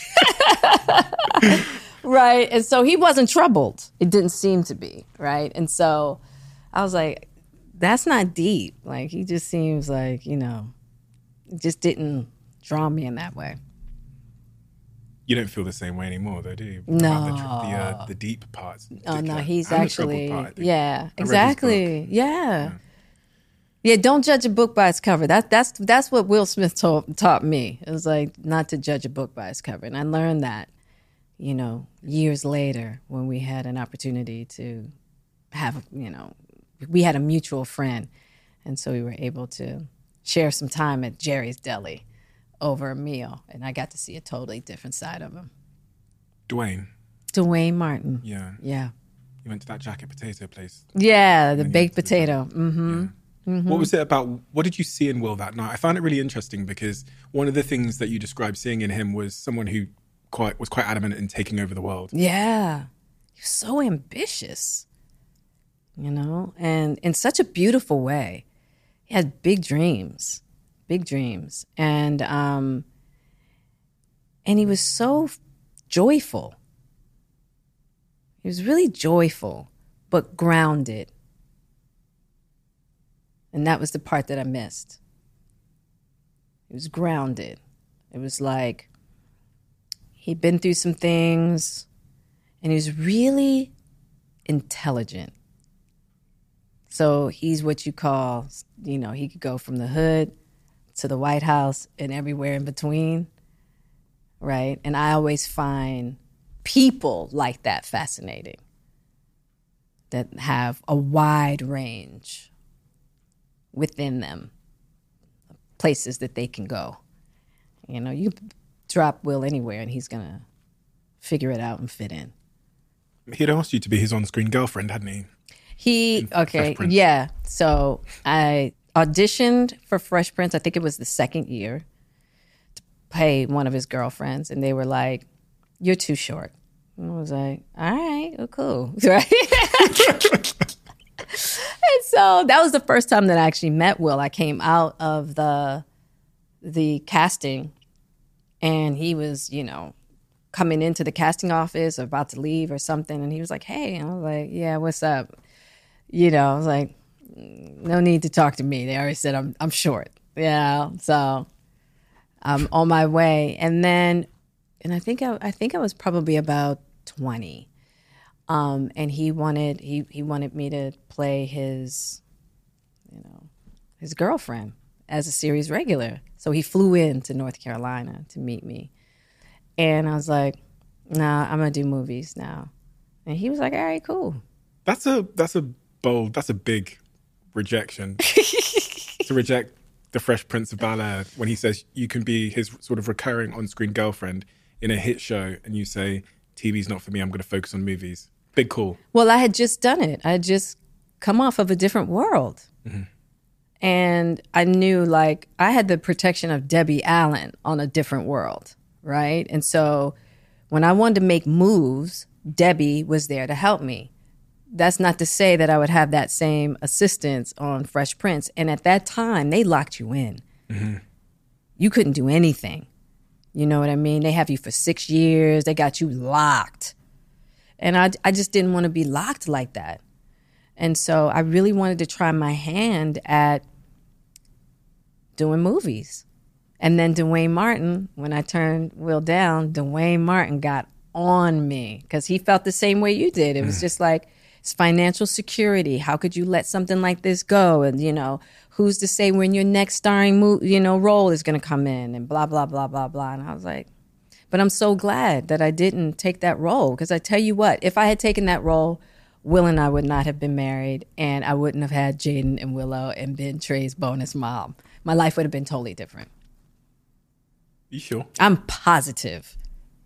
[laughs] right? And so he wasn't troubled. It didn't seem to be, right? And so I was like, that's not deep. Like he just seems like, you know, just didn't draw me in that way. You don't feel the same way anymore, though, do you? No. About the, the, uh, the deep parts. Oh no, particular, he's and actually part, yeah, I read his exactly. Yeah. yeah. don't judge a book by its cover. That that's that's what Will Smith told, taught me. It was like not to judge a book by its cover. And I learned that, you know, years later when we had an opportunity to have, you know, we had a mutual friend and so we were able to share some time at Jerry's Deli over a meal and I got to see a totally different side of him. Duane, Duane Martin. yeah. Yeah. You went to that jacket potato place. Yeah, the baked went to the- potato. hmm What was it about? What did you see in Will that night? I found it really interesting because one of the things that you described seeing in him was someone who quite was quite adamant in taking over the world. Yeah. He was so ambitious, you know, and in such a beautiful way. He had big dreams, big dreams. And um and he was so joyful. He was really joyful, but grounded. And that was the part that I missed. He was grounded. It was like he'd been through some things and he was really intelligent. So he's what you call, you know, he could go from the hood to the White House and everywhere in between, right? And I always find people like that fascinating that have a wide range within them, places that they can go. You know, you drop Will anywhere and he's going to figure it out and fit in. He'd asked you to be his on-screen girlfriend, hadn't he? He okay, yeah. So I auditioned for Fresh Prince. I think it was the second year to play one of his girlfriends, and they were like, "You're too short." And I was like, "All right, well, cool, [laughs] right?" and so that was the first time that I actually met Will. I came out of the the casting, and he was, you know, coming into the casting office or about to leave or something, and he was like, "Hey," and I was like, "Yeah, what's up?" You know, I was like, "No need to talk to me." They already said I'm I'm short. Yeah, so I'm on my way, and then, and I think I, I think I was probably about twenty, um, and he wanted he he wanted me to play his, you know, his girlfriend as a series regular. So he flew in to North Carolina to meet me. And I was like, nah, I'm gonna do movies now. And he was like, all right, cool. That's a that's a bold, that's a big rejection [laughs] to reject the Fresh Prince of Bel Air when he says you can be his sort of recurring on-screen girlfriend in a hit show, and you say TV's not for me. I'm going to focus on movies. Big call. Well, I had just done it. I had just come off of a different world. Mm-hmm. And I knew like I had the protection of Debbie Allen on a different world, right? And so when I wanted to make moves, Debbie was there to help me. That's not to say that I would have that same assistance on Fresh Prince. And at that time, they locked you in. Mm-hmm. You couldn't do anything. You know what I mean? They have you for six years, they got you locked. And I, I just didn't want to be locked like that. And so I really wanted to try my hand at doing movies. And then Duane Martin, when I turned Will down, Duane Martin got on me because he felt the same way you did. It was mm. just like, it's financial security. How could you let something like this go? And, you know, who's to say when your next starring, mo- you know, role is going to come in and blah, blah, blah, blah, blah. And I was like, but I'm so glad that I didn't take that role because I tell you what, if I had taken that role, Will and I would not have been married, and I wouldn't have had Jaden and Willow and been Trey's bonus mom. My life would have been totally different. You sure? I'm positive.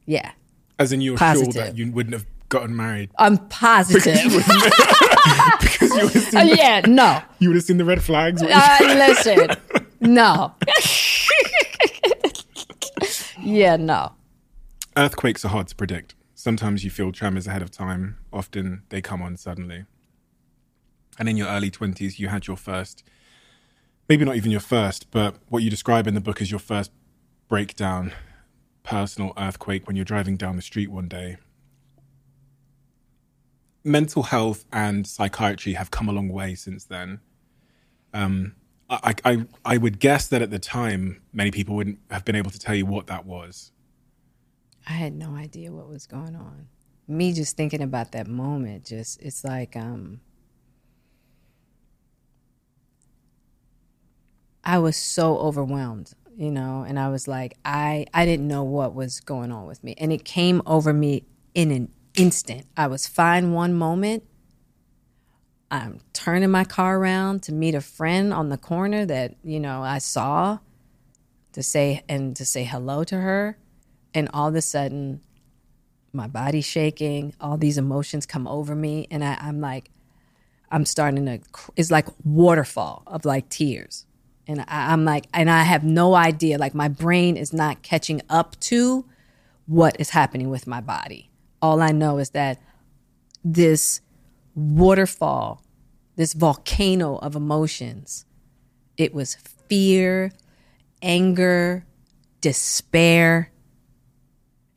Yeah, As in, you're Positive. sure that you wouldn't have gotten married I'm positive. because you would have Uh, seen, yeah, no. you would have seen the red flags. Uh, [laughs] listen, no. yeah, no. Earthquakes are hard to predict. Sometimes you feel tremors ahead of time. Often they come on suddenly. And in your early 20s, you had your first, maybe not even your first, but what you describe in the book is your first breakdown, personal earthquake when you're driving down the street one day. Mental health and psychiatry have come a long way since then. Um, I, I, I would guess that at the time, many people wouldn't have been able to tell you what that was. I had no idea what was going on. Me just thinking about that moment, just it's like um I was so overwhelmed, you know, and I was like, I I didn't know what was going on with me. And it came over me in an instant. I was fine one moment. I'm turning my car around to meet a friend on the corner that, you know, I saw to say and to say hello to her. And all of a sudden, my body's shaking, all these emotions come over me, and I, I'm like, I'm starting to, it's like waterfall of like tears and I, I'm like, and I have no idea. Like my brain is not catching up to what is happening with my body. All I know is that this waterfall, this volcano of emotions, it was fear, anger, despair.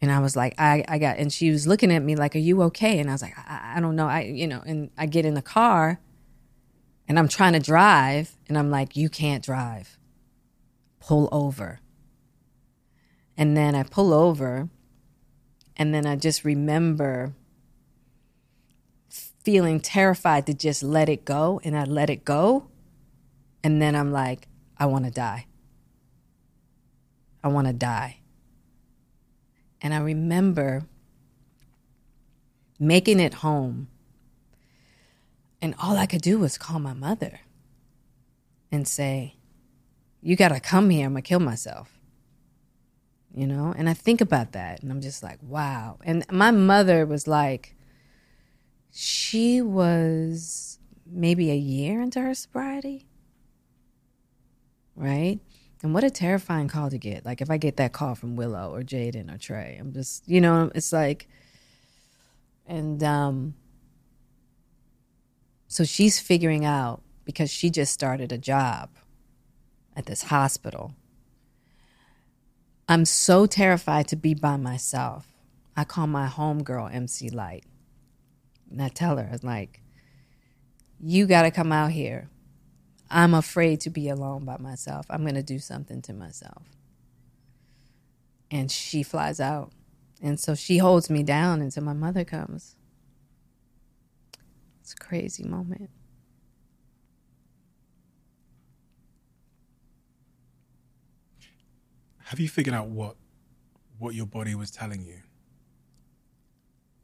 And I was like, I, I got, and she was looking at me like, Are you okay? And I was like, I, I don't know. I, you know, and I get in the car and I'm trying to drive, and I'm like, you can't drive. Pull over. And then I pull over, and then I just remember feeling terrified to just let it go, and I let it go. And then I'm like, I want to die. I want to die. And I remember making it home and all I could do was call my mother and say, You got to come here. I'm going to kill myself. You know? And I think about that and I'm just like, wow. And my mother was like, she was maybe a year into her sobriety. Right? And what a terrifying call to get. Like if I get that call from Willow or Jaden or Trey, I'm just, you know, it's like, and um, so she's figuring out because she just started a job at this hospital. I'm so terrified to be by myself. I call my homegirl MC Lyte. And I tell her, I'm like, you got to come out here. I'm afraid to be alone by myself. I'm going to do something to myself. And she flies out. And so she holds me down until my mother comes. It's a crazy moment. Have you figured out what what your body was telling you?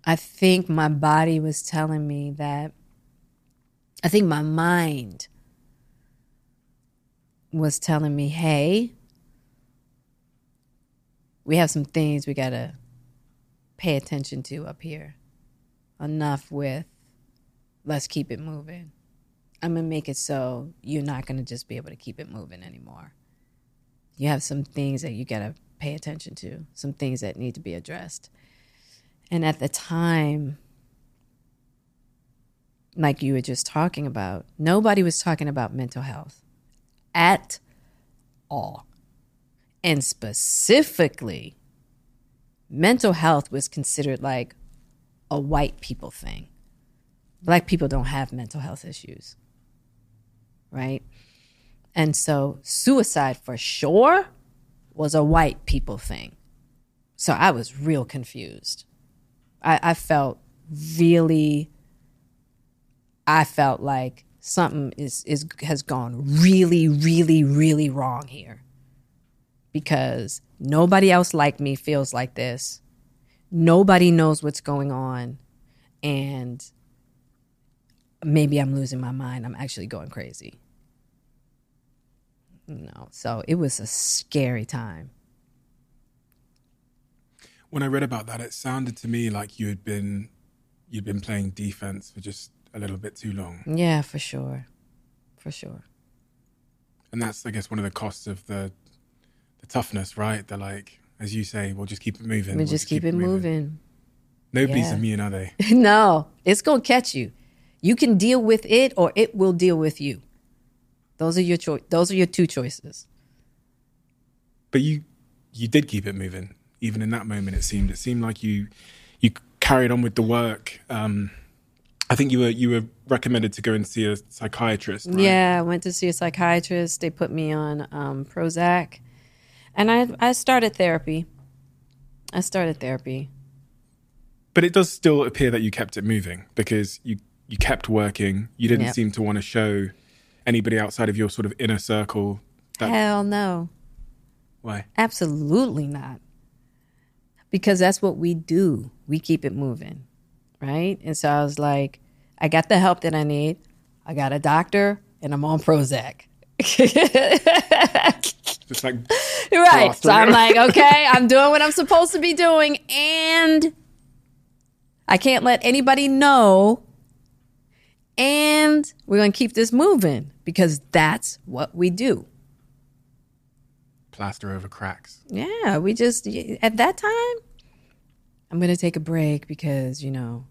I think my body was telling me that I think my mind was telling me, "Hey, we have some things we got to pay attention to up here. Enough with let's keep it moving. I'm going to make it so you're not going to just be able to keep it moving anymore. You have some things that you got to pay attention to, some things that need to be addressed. And at the time, like you were just talking about, nobody was talking about mental health at all. And specifically, mental health was considered like a white people thing black people don't have mental health issues, right? And so suicide for sure was a white people thing. So I was real confused. I, I felt really, I felt like something is, is has gone really, really, really wrong here. Because nobody else like me feels like this. Nobody knows what's going on. And maybe I'm losing my mind. I'm actually going crazy. You know, so it was a scary time. When I read about that, it sounded to me like you had been you'd been playing defense for just a little bit too long. Yeah, for sure, for sure. And that's, I guess, one of the costs of the the toughness, right? They're like, as you say, we'll just keep it moving. We'll, we'll just, keep, keep, it moving. moving. Nobody's yeah. immune, are they? [laughs] no, it's gonna catch you. You can deal with it or it will deal with you. Those are your choice those are your two choices. But you you did keep it moving. Even in that moment it seemed it seemed like you you carried on with the work. Um I think you were you were recommended to go and see a psychiatrist. Right? Yeah, I went to see a psychiatrist. They put me on um, Prozac, and I I started therapy. I started therapy. But it does still appear that you kept it moving because you you kept working. You didn't Yep. seem to want to show anybody outside of your sort of inner circle. That, Hell no. why? Absolutely not. Because that's what we do. We keep it moving. Right? And so I was like, I got the help that I need. I got a doctor and I'm on Prozac. [laughs] Just like right. So I'm like, okay, [laughs] I'm doing what I'm supposed to be doing. And I can't let anybody know. And we're going to keep this moving because that's what we do. plaster over cracks. Yeah, we just at that time I'm going to take a break because, you know,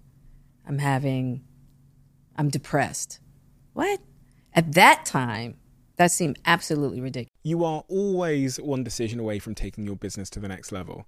I'm having I'm depressed. What? At that time, that seemed absolutely ridiculous. You are always one decision away from taking your business to the next level.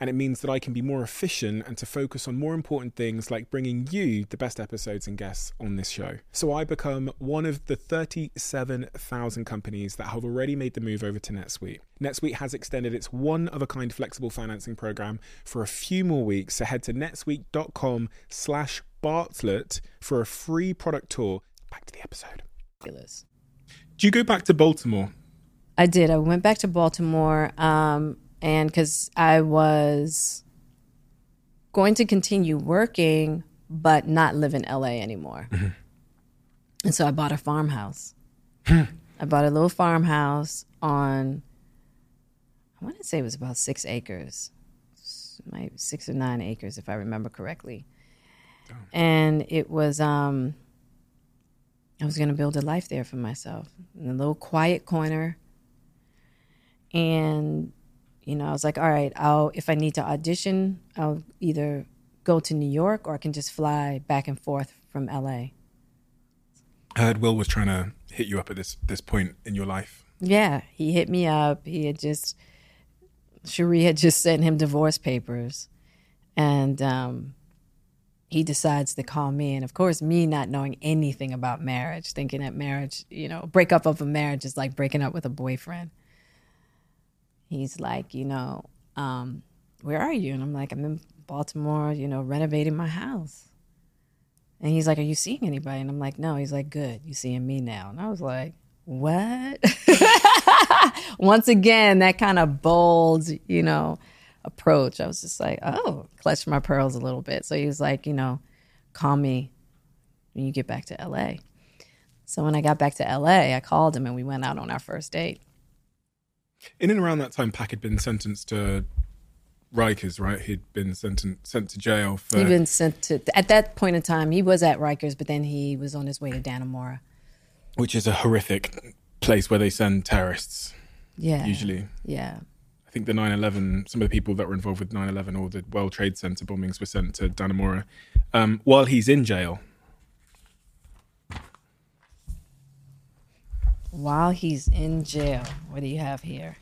And it means that I can be more efficient and to focus on more important things like bringing you the best episodes and guests on this show. So I become one of the 37,000 companies that have already made the move over to NetSuite. NetSuite has extended its one of a kind flexible financing program for a few more weeks. So head to netsuite.com slash Bartlett for a free product tour. Back to the episode. Do you go back to Baltimore? I did. I went back to Baltimore, um, and because I was going to continue working, but not live in LA anymore. And so I bought a farmhouse. I bought a little farmhouse on, I want to say it was about six acres, maybe six or nine acres, if I remember correctly. And it was, um, I was going to build a life there for myself in a little quiet corner and you know i was like all right i'll if i need to audition i'll either go to new york or i can just fly back and forth from la I heard Will was trying to hit you up at this this point in your life. yeah he hit me up. He had just Sheree had just sent him divorce papers. And um he decides to call me. And of course me not knowing anything about marriage thinking that marriage you know breakup of a marriage is like breaking up with a boyfriend he's like, you know, um, where are you? And I'm like, I'm in Baltimore, you know, renovating my house. And he's like, Are you seeing anybody? And I'm like, No. He's like, Good, you seeing me now. And I was like, What? [laughs] Once again, that kind of bold, you know, approach. I was just like, Oh, clutched my pearls a little bit. So he was like, you know, call me when you get back to LA. So when I got back to LA, I called him and we went out on our first date. In and around that time, Pac had been sentenced to Rikers, right? He'd been sentenced sent to jail for. He'd been sent to at that point in time. He was at Rikers, but then he was on his way to Dannemora. which is a horrific place where they send terrorists. Yeah, Usually, Yeah, I think the 9/11. Some of the people that were involved with 9/11 or the World Trade Center bombings were sent to Dannemora um, while he's in jail. While he's in jail. What do you have here?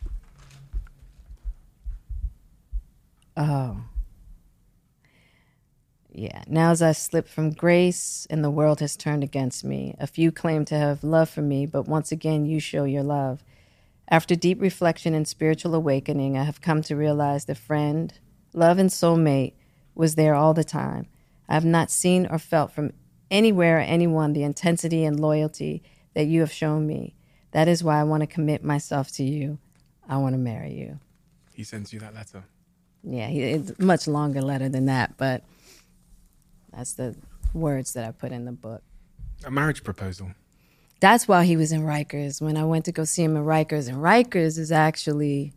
Oh. Yeah. Now, as I slip from grace and the world has turned against me, a few claim to have love for me, but once again, you show your love. After deep reflection and spiritual awakening, I have come to realize the friend, love, and soulmate was there all the time. I have not seen or felt from anywhere or anyone the intensity and loyalty that you have shown me. That is why I want to commit myself to you. I want to marry you. He sends you that letter. Yeah, he, it's a much longer letter than that, but that's the words that I put in the book. A marriage proposal. That's why he was in Rikers. When I went to go see him in Rikers, and Rikers is actually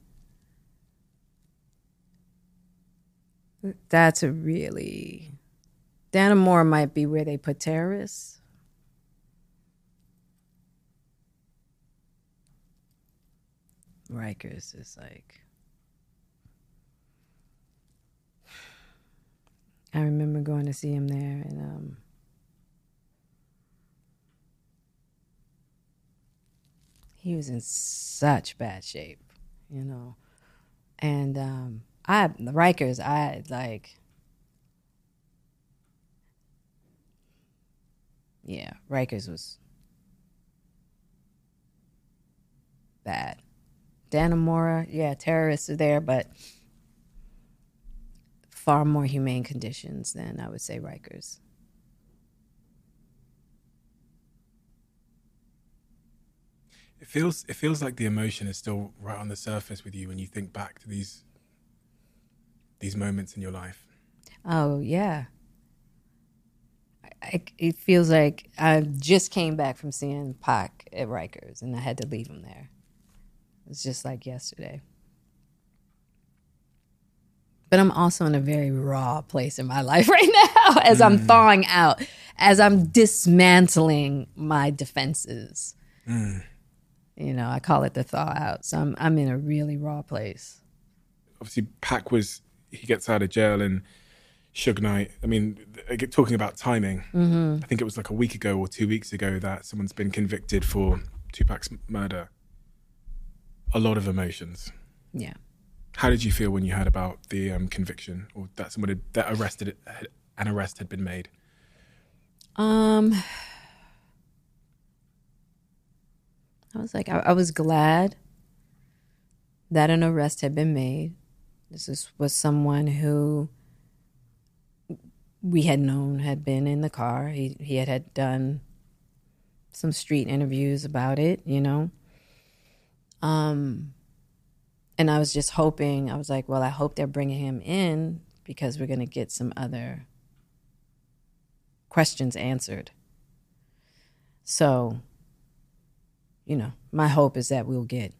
that's a really Dannemora might be where they put terrorists. Rikers is like. I remember going to see him there, and um, he was in such bad shape, you know. And um, I, the Rikers, I like, yeah, Rikers was bad. Dannemora, yeah, terrorists are there, but far more humane conditions than I would say Rikers. It feels it feels like the emotion is still right on the surface with you when you think back to these these moments in your life. Oh yeah. I, it feels like I just came back from seeing Pac at Rikers, and I had to leave him there. It's just like yesterday. But I'm also in a very raw place in my [laughs] life right now as I'm mm. thawing out, as I'm dismantling my defenses. Mm. You know, I call it the thaw out. So I'm I'm in a really raw place. Obviously, Pac was he gets out of jail and Suge Knight. I mean, talking about timing, mm-hmm. I think it was like a week ago or two weeks ago that someone's been convicted for Tupac's murder. A lot of emotions. Yeah. How did you feel when you heard about the um, conviction or that somebody that arrested an arrest had been made? Um, I was like, I, I was glad that an arrest had been made. This is, was someone who we had known had been in the car. He he had had done some street interviews about it, you know. Um, and I was just hoping. I was like, well, I hope they're bringing him in because we're going to get some other questions answered. So, you know, my hope is that we'll get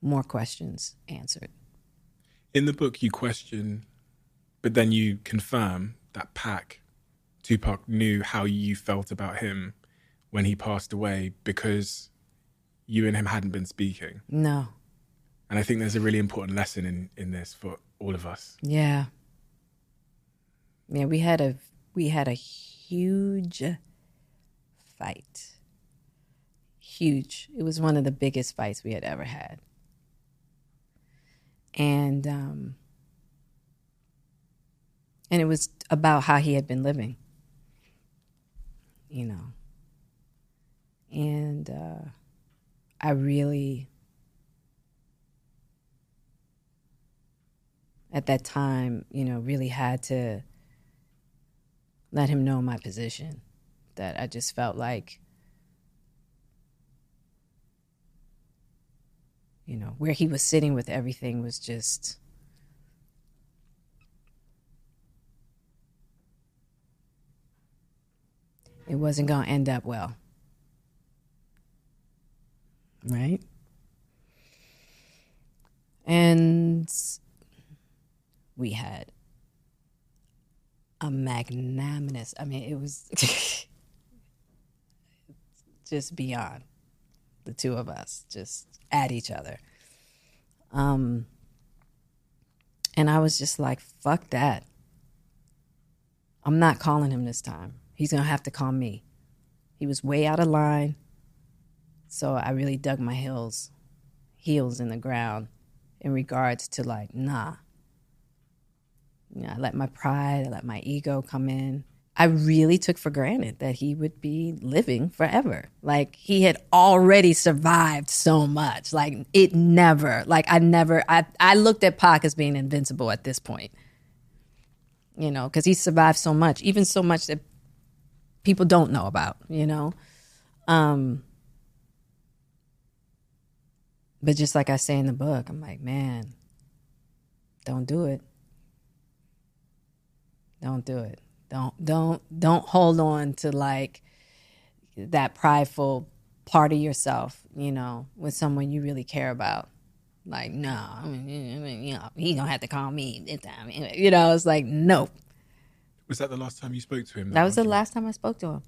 more questions answered. In the book, you question, but then you confirm that Pac, Tupac, knew how you felt about him when he passed away because you and him hadn't been speaking. No. And I think there's a really important lesson in, in this for all of us. Yeah. Yeah, we had a we had a huge fight. Huge. It was one of the biggest fights we had ever had. And um and it was about how he had been living. You know. And uh I really at that time, you know, really had to let him know my position. That I just felt like, you know, where he was sitting with everything was just. It wasn't going to end up well. Right? And we had a magnanimous i mean it was [laughs] just beyond the two of us just at each other. Um and i was just like fuck that. I'm not calling him this time. He's gonna have to call me. He was way out of line so i really dug my heels heels in the ground in regards to like nah you know, I let my pride, I let my ego come in. I really took for granted that he would be living forever. Like he had already survived so much. Like it never, like I never, I, I looked at Pac as being invincible at this point. You know, because he survived so much, even so much that people don't know about, you know? Um, but just like I say in the book, I'm like, man, don't do it. Don't do it. Don't don't don't hold on to like that prideful part of yourself, you know, with someone you really care about. Like, no, I mean, you know, he gonna have to call me this time. [laughs] You know, it's like, no. Was that the last time you spoke to him? That was the last time I spoke to him.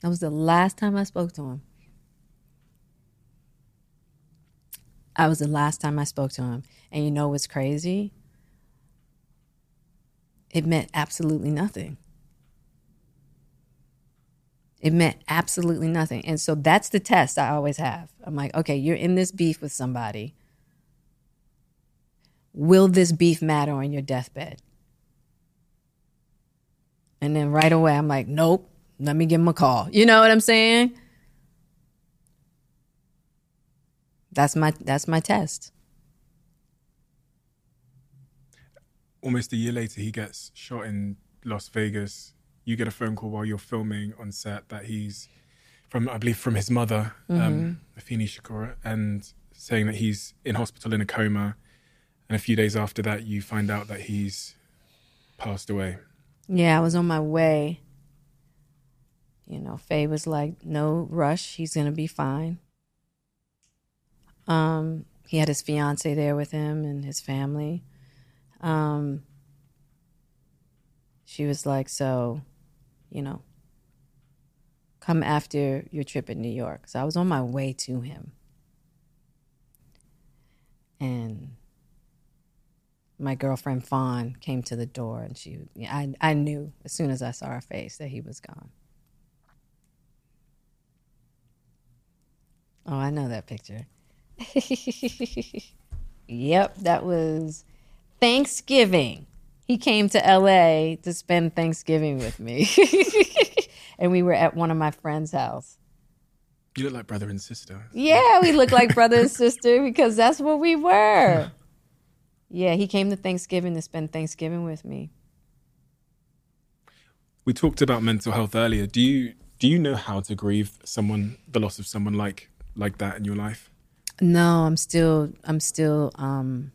That was the last time I spoke to him. I was the last time I spoke to him. And you know what's crazy? it meant absolutely nothing. It meant absolutely nothing. And so that's the test I always have. I'm like, okay, you're in this beef with somebody. Will this beef matter on your deathbed? And then right away, I'm like, nope, let me give him a call. You know what I'm saying? That's my that's my test. Almost a year later, he gets shot in Las Vegas. You get a phone call while you're filming on set that he's from, I believe, from his mother, um, Afeni Shakur, and saying that he's in hospital in a coma. And a few days after that, you find out that he's passed away. Yeah, I was on my way. You know, Faye was like, "No rush. He's gonna be fine." Um, he had his fiance there with him and his family. Um, she was like, "So, you know, come after your trip in New York." So I was on my way to him, and my girlfriend Fawn came to the door, and she, I, I knew as soon as I saw her face that he was gone. Oh, I know that picture. [laughs] yep, that was Thanksgiving. He came to LA to spend Thanksgiving with me. [laughs] and we were at one of my friend's house. You look like brother and sister. Yeah, we look like brother and sister because that's what we were. Yeah, he came to Thanksgiving to spend Thanksgiving with me. We talked about mental health earlier. Do you do you know how to grieve someone the loss of someone like like that in your life? No, I'm still I'm still um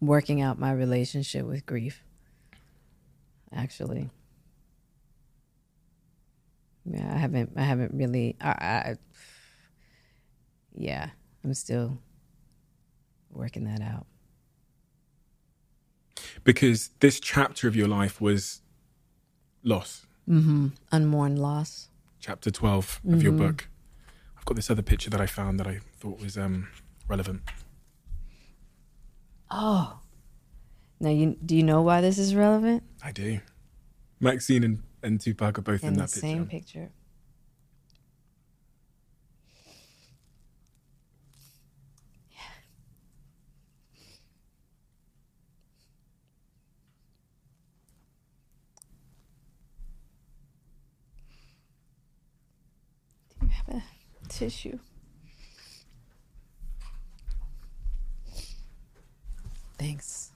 working out my relationship with grief. Actually. Yeah, I haven't I haven't really I, I Yeah, I'm still working that out. Because this chapter of your life was loss. Mm-hmm. Unmourned loss. Chapter 12 of your book. I've got this other picture that I found that I thought was um, relevant. Oh. Now you do you know why this is relevant? I do. Maxine and, and Tupac are both in, In that picture. same picture. Do you have a tissue? Thanks.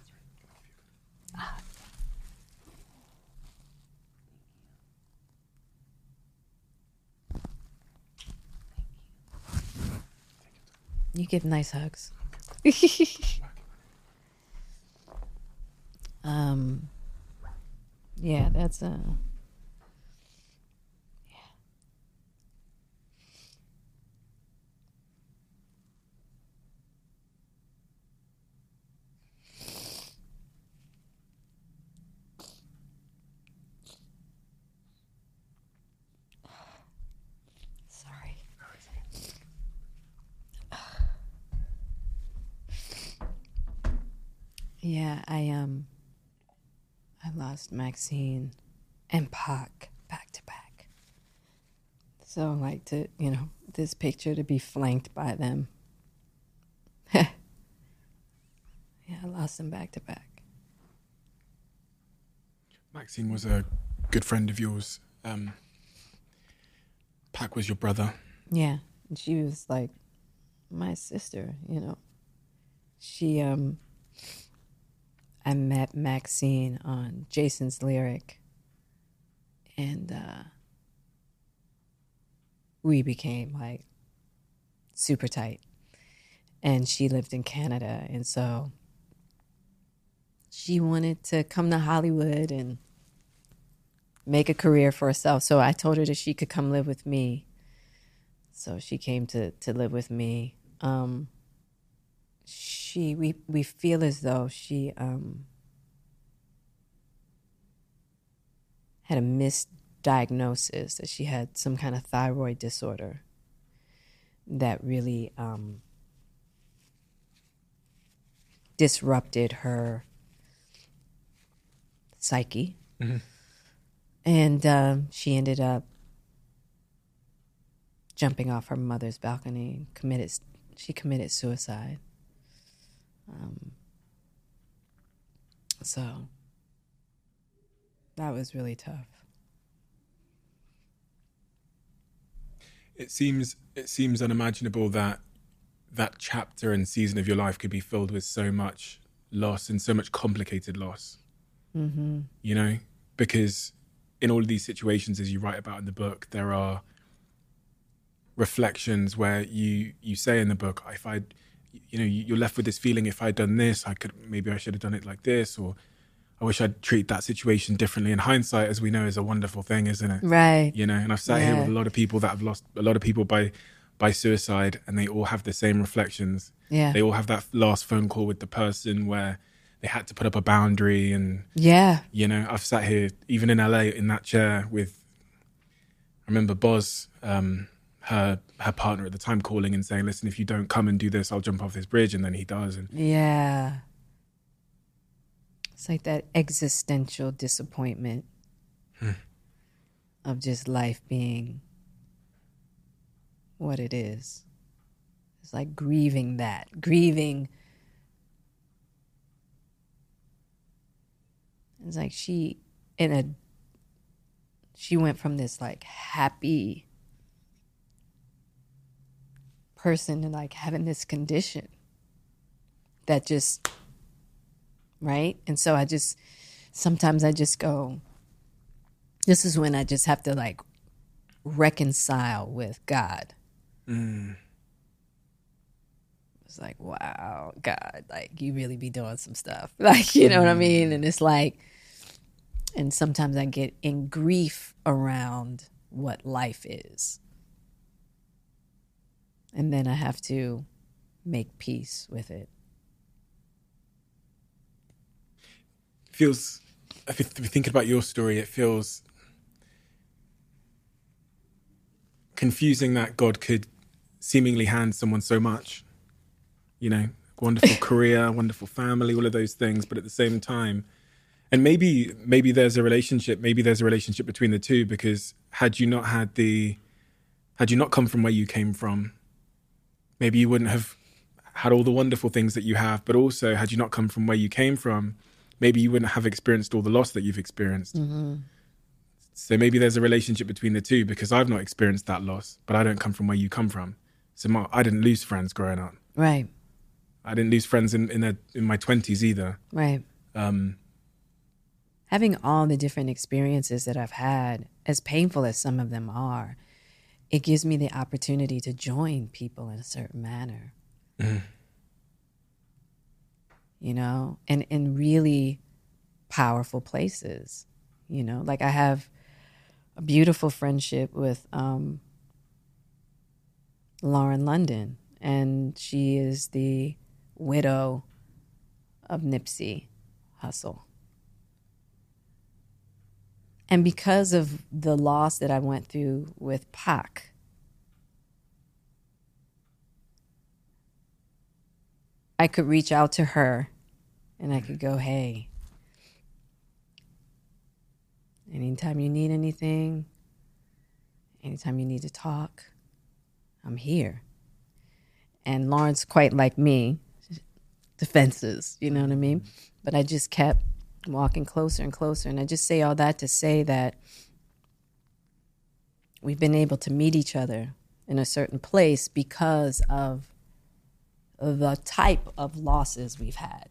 You give nice hugs. [laughs] um, yeah, that's uh, Yeah, I um I lost Maxine and Pac back to back. So I like to, you know, this picture to be flanked by them. [laughs] yeah, I lost them back to back. Maxine was a good friend of yours. Um, Pac was your brother. Yeah, and she was like my sister, you know. She um I met Maxine on Jason's lyric and uh we became like super tight. And she lived in Canada and so she wanted to come to Hollywood and make a career for herself. So I told her that she could come live with me. So she came to to live with me. Um, she we we feel as though she um, had a misdiagnosis that she had some kind of thyroid disorder that really um, disrupted her psyche, and um, she ended up jumping off her mother's balcony. Committed. She committed suicide. Um, so that was really tough. It seems it seems unimaginable that that chapter and season of your life could be filled with so much loss and so much complicated loss. Mm-hmm. You know, because in all of these situations, as you write about in the book, there are reflections where you you say in the book, if I, you know, you're left with this feeling, if I'd done this, I could maybe I should have done it like this, or I wish I'd treat that situation differently. And hindsight, as we know, is a wonderful thing, isn't it? Right. You know, and I've sat here with a lot of people that have lost a lot of people by by suicide, and they all have the same reflections. Yeah. They all have that last phone call with the person where they had to put up a boundary, and Yeah. you know, I've sat here even in LA in that chair with. I remember Boz, um, her her partner at the time, calling and saying, "Listen, if you don't come and do this, I'll jump off this bridge," and then he does, and Yeah. It's like that existential disappointment hmm. of just life being what it is. It's like grieving that, grieving. It's like she, in a, she went from this like happy person to like having this condition that just right? And so i just sometimes i just go this is when i just have to like reconcile with god. Mm. It's like wow god like you really be doing some stuff. [laughs] Like you know what i mean? Mm. And it's like and sometimes i get in grief around what life is and then i have to make peace with it. Feels if you're thinking about your story it feels confusing that god could seemingly hand someone so much you know wonderful [laughs] career wonderful family all of those things but at the same time and maybe maybe there's a relationship maybe there's a relationship between the two because had you not had the had you not come from where you came from maybe you wouldn't have had all the wonderful things that you have but also had you not come from where you came from maybe you wouldn't have experienced all the loss that you've experienced. So maybe there's a relationship between the two because I've not experienced that loss, but I don't come from where you come from. So my, I didn't lose friends growing up. right I didn't lose friends in in, a, in my twenties either. Right. Um, Having all the different experiences that I've had, as painful as some of them are, it gives me the opportunity to join people in a certain manner. You know, and in really powerful places. You know, like I have a beautiful friendship with um, Lauren London, and she is the widow of Nipsey Hussle. And because of the loss that I went through with Pac, I could reach out to her and I could go, hey, anytime you need anything, anytime you need to talk, I'm here. And Lauren's, quite like me, [laughs] defenses, you know what I mean? But I just kept walking closer and closer. And I just say all that to say that we've been able to meet each other in a certain place because of the type of losses we've had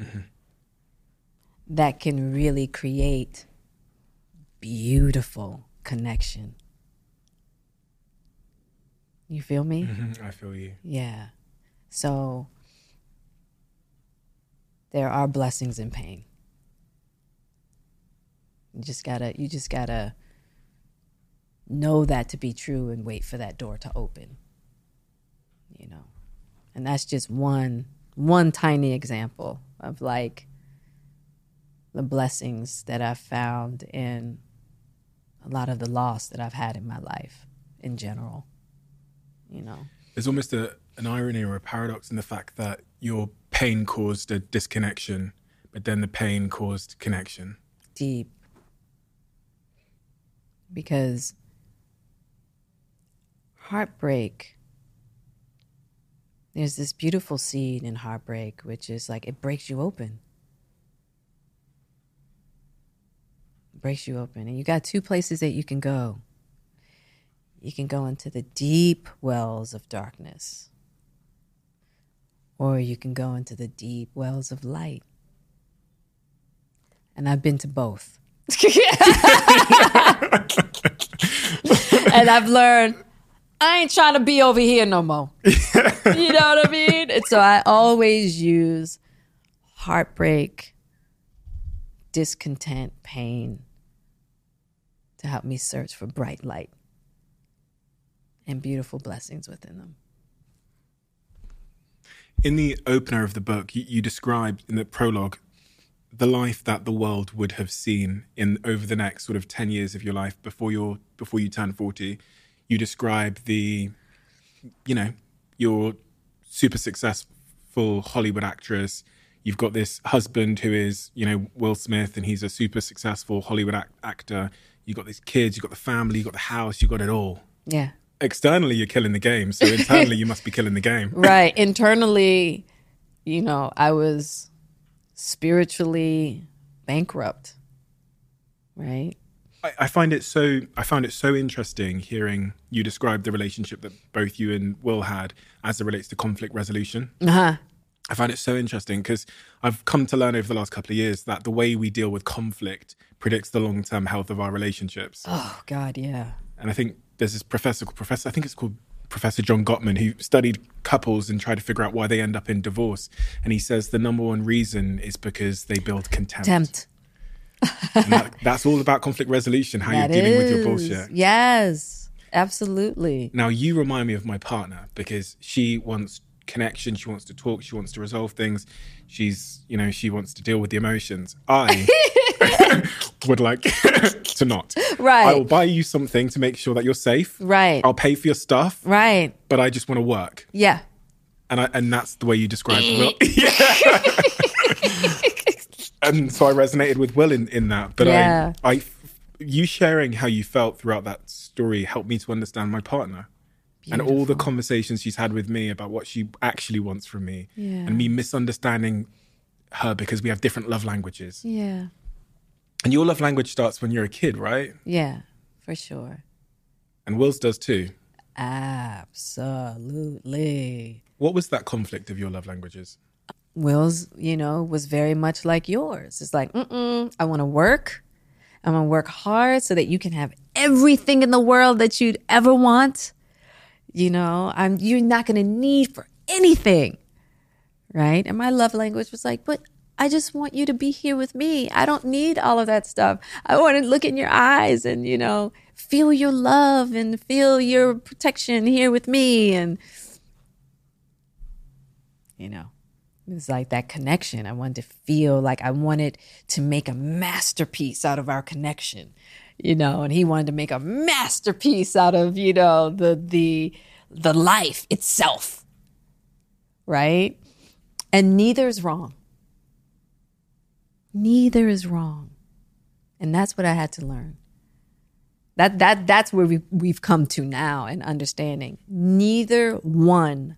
mm-hmm. that can really create beautiful connection. You feel me? Mm-hmm. I feel you. Yeah. So there are blessings in pain. You just gotta you just gotta know that to be true and wait for that door to open. You know. And that's just one one tiny example of like the blessings that I've found in a lot of the loss that I've had in my life in general. You know. There's almost a, an irony or a paradox in the fact that your pain caused a disconnection, but then the pain caused connection. deep. Because heartbreak, there's this beautiful seed in heartbreak, which is like it breaks you open. It breaks you open. And you got two places that you can go. You can go into the deep wells of darkness, or you can go into the deep wells of light. And I've been to both. [laughs] and I've learned I ain't trying to be over here no more. [laughs] you know what I mean? And so I always use heartbreak, discontent, pain to help me search for bright light and beautiful blessings within them. In the opener of the book, you, you described in the prologue the life that the world would have seen in over the next sort of 10 years of your life before you before you turn 40 you describe the you know you're super successful hollywood actress. You've got this husband who is you know will smith and he's a super successful hollywood ac- actor. You've got these kids you've got the family you've got the house you've got it all. Yeah. externally you're killing the game so [laughs] internally you must be killing the game. Right. Internally, you know, I was spiritually bankrupt. Right? I, I find it so I found it so interesting hearing you describe the relationship that both you and Will had as it relates to conflict resolution. Uh-huh. I find it so interesting because I've come to learn over the last couple of years that the way we deal with conflict predicts the long term health of our relationships. Oh God, yeah. And I think there's this professor, professor, I think it's called Professor John Gottman, who studied couples and tried to figure out why they end up in divorce. And he says the number one reason is because they build contempt. Tempt. That, that's all about conflict resolution, how That you're dealing with your bullshit. Yes. Absolutely. Now you remind me of my partner because she wants connection, she wants to talk, she wants to resolve things. She's, you know, she wants to deal with the emotions. I [laughs] [laughs] would like [laughs] to not. Right. I will buy you something to make sure that you're safe. Right. I'll pay for your stuff, Right. but I just want to work. Yeah. And I, and that's the way you describe Will. [laughs] Yeah. and so I resonated with Will in, in that. But Yeah. I, I, you sharing how you felt throughout that story helped me to understand my partner and all the conversations she's had with me about what she actually wants from me Yeah. and me misunderstanding her because we have different love languages. Yeah. And your love language starts when you're a kid, right? Yeah. For sure. And Will's does too. Absolutely. What was that conflict of your love languages? Will's, you know, was very much like yours. It's like, mm-mm, I want to work. I'm going to work hard so that you can have everything in the world that you'd ever want. You know, I'm, you're not going to need for anything. Right. And my love language was like, but I just want you to be here with me. I don't need all of that stuff. I want to look in your eyes and, you know, feel your love and feel your protection here with me. And, you know, it was like that connection. I wanted to feel like I wanted to make a masterpiece out of our connection, you know, and he wanted to make a masterpiece out of, you know, the the the life itself. Right? And neither is wrong. Neither is wrong. And that's what I had to learn. That that that's where we we've come to now and understanding. Neither one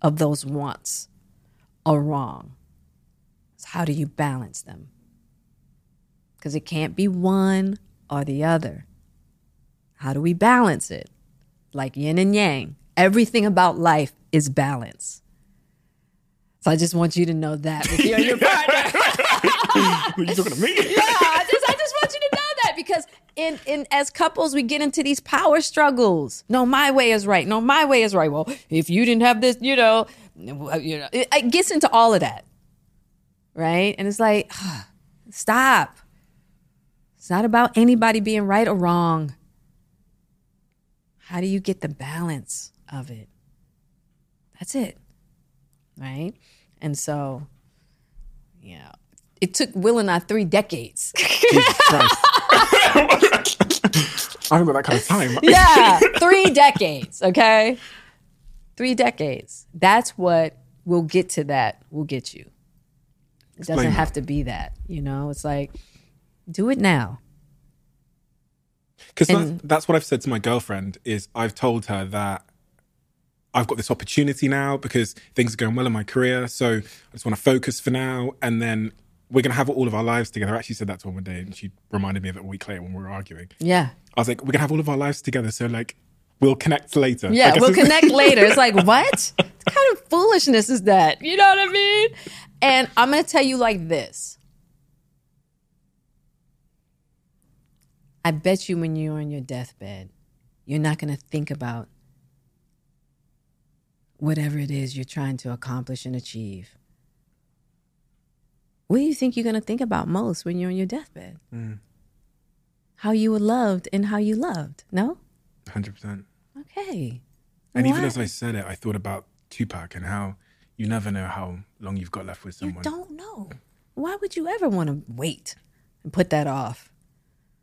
of those wants are wrong. So how do you balance them? Because it can't be one or the other. How do we balance it? Like yin and yang. Everything about life is balance. So I just want you to know that with you and your [laughs] partner. [laughs] Were you talking to me? [laughs] yeah, I just I just want you to know that because in in as couples we get into these power struggles. No, my way is right. No, my way is right. Well, if you didn't have this, you know, you know, it, it gets into all of that, right? And it's like, [sighs] stop. It's not about anybody being right or wrong. How do you get the balance of it? That's it, right? And so, know, it took Will and I three decades. [laughs] Jesus I haven't that kind of time. [laughs] yeah, three decades. Okay, three decades. That's what we'll get to that. Will get you. It doesn't Explain have to be that. You know, it's like Do it now. Because And- that, that's what I've said to my girlfriend is I've told her that I've got this opportunity now because things are going well in my career. So I just want to focus for now. And then we're to have all of our lives together. I actually said that to her one day and she reminded me of it a week later when we were arguing. Yeah. I was like, we're to have all of our lives together. So like, we'll connect later. Yeah, we'll [laughs] connect later. It's like, [laughs] what? what kind of foolishness is that? You know what I mean? And I'm to tell you like this. I bet you when you're on your deathbed, you're not to think about whatever it is you're trying to accomplish and achieve. What do you think you're going to think about most when you're on your deathbed? Mm. How you were loved and how you loved. No? 100%. Okay. And even as I said it, I thought about Tupac and how you never know how long you've got left with someone. You don't know. Why would you ever want to wait and put that off?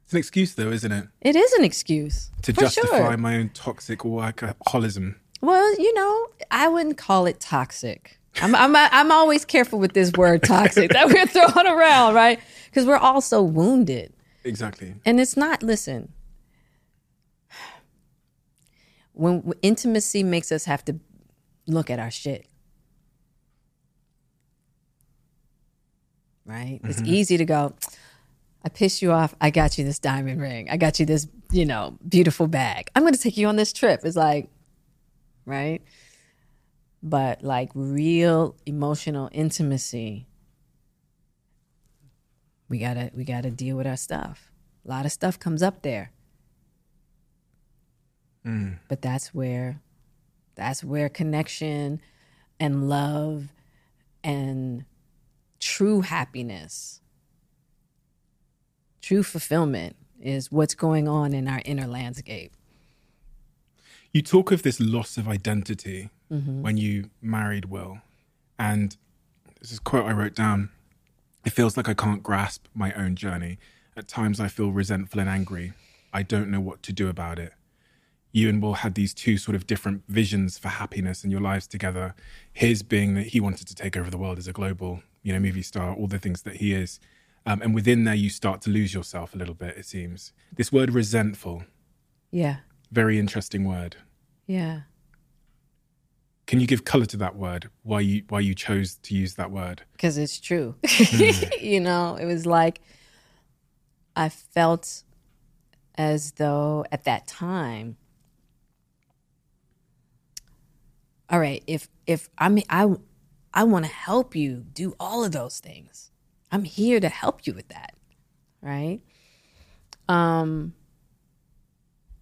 It's an excuse, though, isn't it? It is an excuse To justify Sure. my own toxic workaholism. Well, you know, I wouldn't call it toxic. I'm I'm I'm always careful with this word toxic that we're throwing around, right? Because we're all so wounded, Exactly. and it's not. Listen, when intimacy makes us have to look at our shit, right? It's mm-hmm. easy to go. I pissed you off. I got you this diamond ring. I got you this, you know, beautiful bag. I'm going to take you on this trip. It's like, right? But like real emotional intimacy, we gotta we gotta deal with our stuff. A lot of stuff comes up there. Mm. But that's where that's where connection and love and true happiness, true fulfillment is what's going on in our inner landscape. You talk of this loss of identity when you married Will. And this is a quote I wrote down. It feels like I can't grasp my own journey. At times I feel resentful and angry. I don't know what to do about it. You and Will had these two sort of different visions for happiness in your lives together. His being that he wanted to take over the world as a global, you know, movie star, all the things that he is. Um, and within there, you start to lose yourself a little bit, it seems. This word resentful, Yeah. very interesting word. Yeah. Can you give color to that word? Why you why you chose to use that word? because it's true. [laughs] you know, it was like I felt as though at that time, all right, if if I'm I I want to help you do all of those things. I'm here to help you with that, right? Um,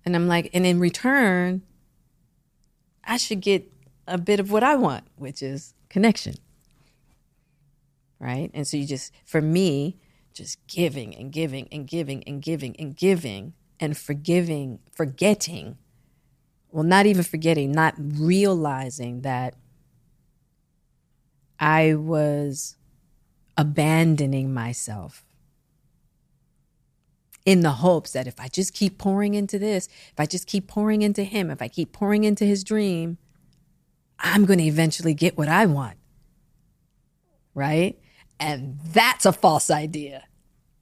and I'm like, and in return, I should get a bit of what I want, which is connection right? And so you just, for me, just giving and giving and giving and giving and giving and forgiving, forgetting, well, not even forgetting, not realizing that I was abandoning myself in the hopes that if I just keep pouring into this, if I just keep pouring into him, if I keep pouring into his dream, I'm going to eventually get what I want right? And that's a false idea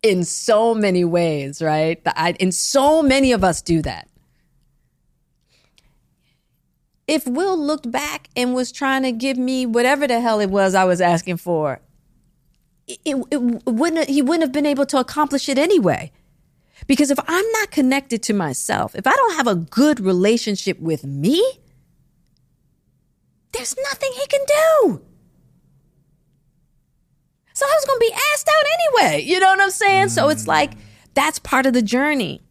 in so many ways, right? The, I, and so many of us do that. If Will looked back and was trying to give me whatever the hell it was I was asking for, it, it, it wouldn't he wouldn't have been able to accomplish it anyway. Because if I'm not connected to myself, if I don't have a good relationship with me, there's nothing he can do. So I was going to be asked out anyway. You know what I'm saying? So it's mm. like that's part of the journey.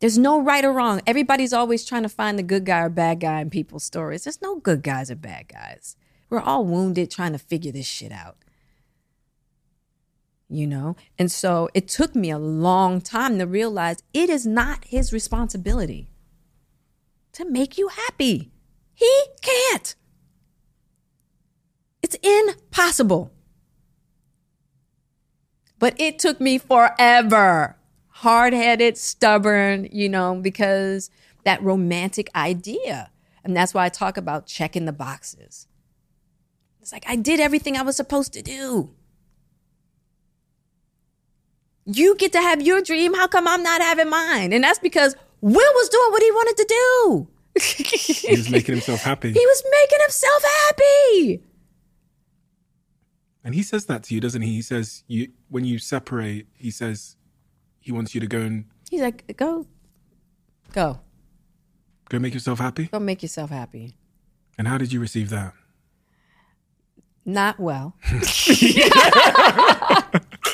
There's no right or wrong. Everybody's always trying to find the good guy or bad guy in people's stories. There's no good guys or bad guys. We're all wounded trying to figure this shit out. You know? And so it took me a long time to realize it is not his responsibility to make you happy. He can't. It's impossible. But it took me forever. Hard headed, stubborn, you know, because that romantic idea. And that's why I talk about checking the boxes. It's like I did everything I was supposed to do. You get to have your dream. How come I'm not having mine? And that's because Will was doing what he wanted to do. He was making himself happy. [laughs] He was making himself happy. And he says that to you, doesn't he? He says you when you separate, he says he wants you to go and He's like, go, go, go make yourself happy. go make yourself happy. And how did you receive that? Not well. [laughs]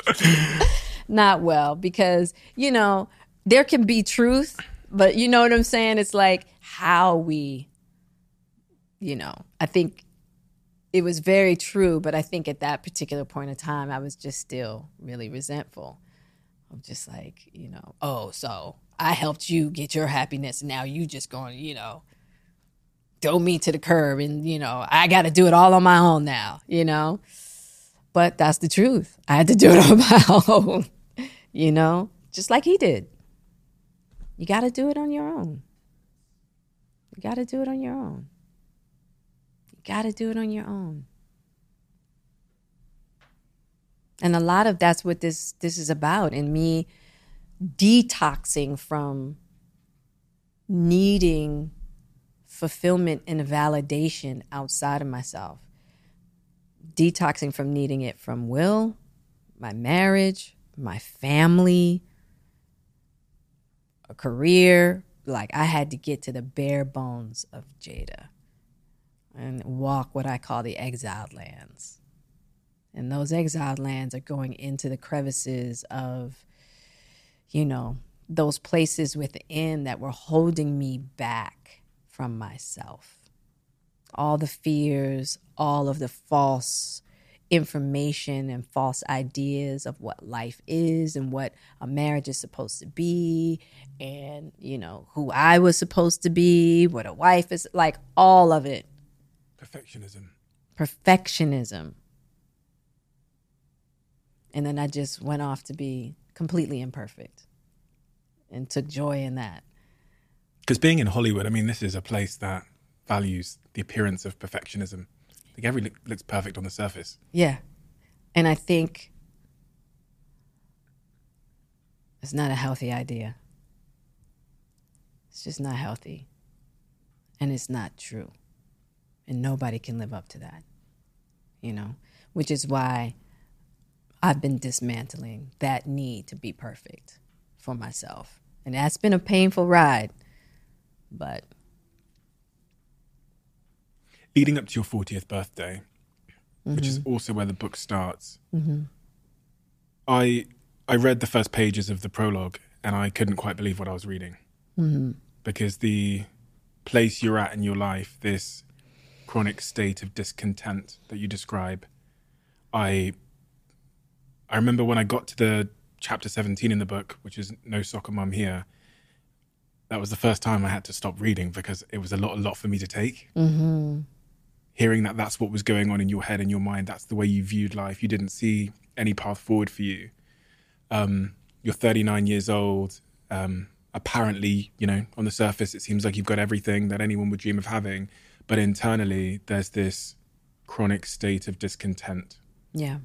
[laughs] Not well because, you know, there can be truth, but you know what I'm saying? It's like how we, you know, I think it was very true, but I think at that particular point in time, I was just still really resentful. I'm just like, you know, oh, so I helped you get your happiness. And now you just going, you know, throw me to the curb and, you know, I got to do it all on my own now, you know? But that's the truth. I had to do it [laughs] on my own, you know, just like he did. You got to do it on your own. You got to do it on your own. You got to do it on your own. And a lot of that's what this this is about and me detoxing from needing fulfillment and validation outside of myself. Detoxing from needing it from will, my marriage, my family, a career. Like I had to get to the bare bones of Jada and walk what I call the exiled lands. And those exiled lands are going into the crevices of, you know, those places within that were holding me back from myself. All the fears, all of the false information and false ideas of what life is and what a marriage is supposed to be and you know who I was supposed to be, what a wife is like all of it. Perfectionism. Perfectionism. And then I just went off to be completely imperfect and took joy in that. Because being in Hollywood, I mean, this is a place that values the appearance of perfectionism. Like every look looks perfect on the surface. Yeah. And I think it's not a healthy idea. It's just not healthy. And it's not true. And nobody can live up to that, you know, which is why I've been dismantling that need to be perfect for myself. And that's been a painful ride, but Leading up to your 40th birthday, which is mm-hmm. also where the book starts, mm-hmm. I I read the first pages of the prologue and I couldn't quite believe what I was reading. Mm-hmm. Because the place you're at in your life, this chronic state of discontent that you describe, I I remember when I got to the chapter 17 in the book, which is No Soccer Mum Here, that was the first time I had to stop reading because it was a lot, a lot for me to take. Hearing that that's what was going on in your head and your mind, that's the way you viewed life. You didn't see any path forward for you. Um, you're 39 years old. Um, apparently, you know, on the surface, it seems like you've got everything that anyone would dream of having. But internally, there's this chronic state of discontent. yeah.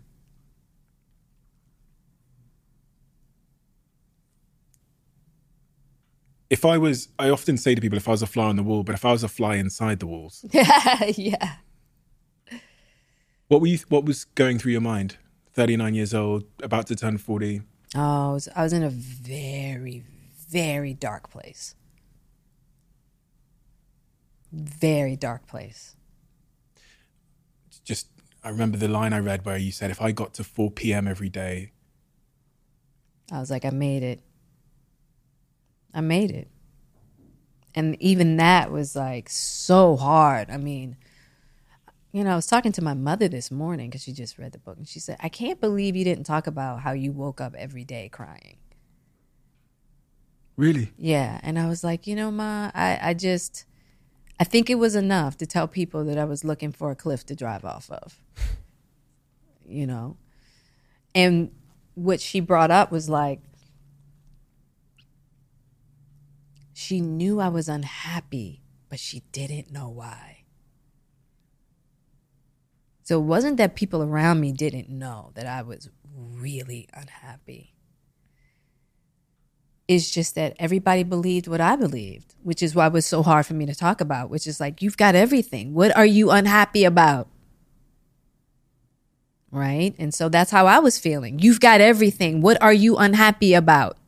If I was, I often say to people, if I was a fly on the wall, but if I was a fly inside the walls, [laughs] yeah. what were you, what was going through your mind? 39 years old, about to turn 40. Oh, I was, I was in a very, very dark place. Very dark place. Just, I remember the line I read where you said, if I got to 4 p.m. every day, I was like, I made it. I made it. And even that was like so hard. I mean, you know, I was talking to my mother this morning because she just read the book and she said, I can't believe you didn't talk about how you woke up every day crying. really? Yeah. And I was like, you know, Ma, I, I just, I think it was enough to tell people that I was looking for a cliff to drive off of. you know? And what she brought up was like, she knew I was unhappy, but she didn't know why. So it wasn't that people around me didn't know that I was really unhappy. It's just that everybody believed what I believed, which is why it was so hard for me to talk about, which is like, you've got everything. What are you unhappy about? Right? And so that's how I was feeling. You've got everything. What are you unhappy about?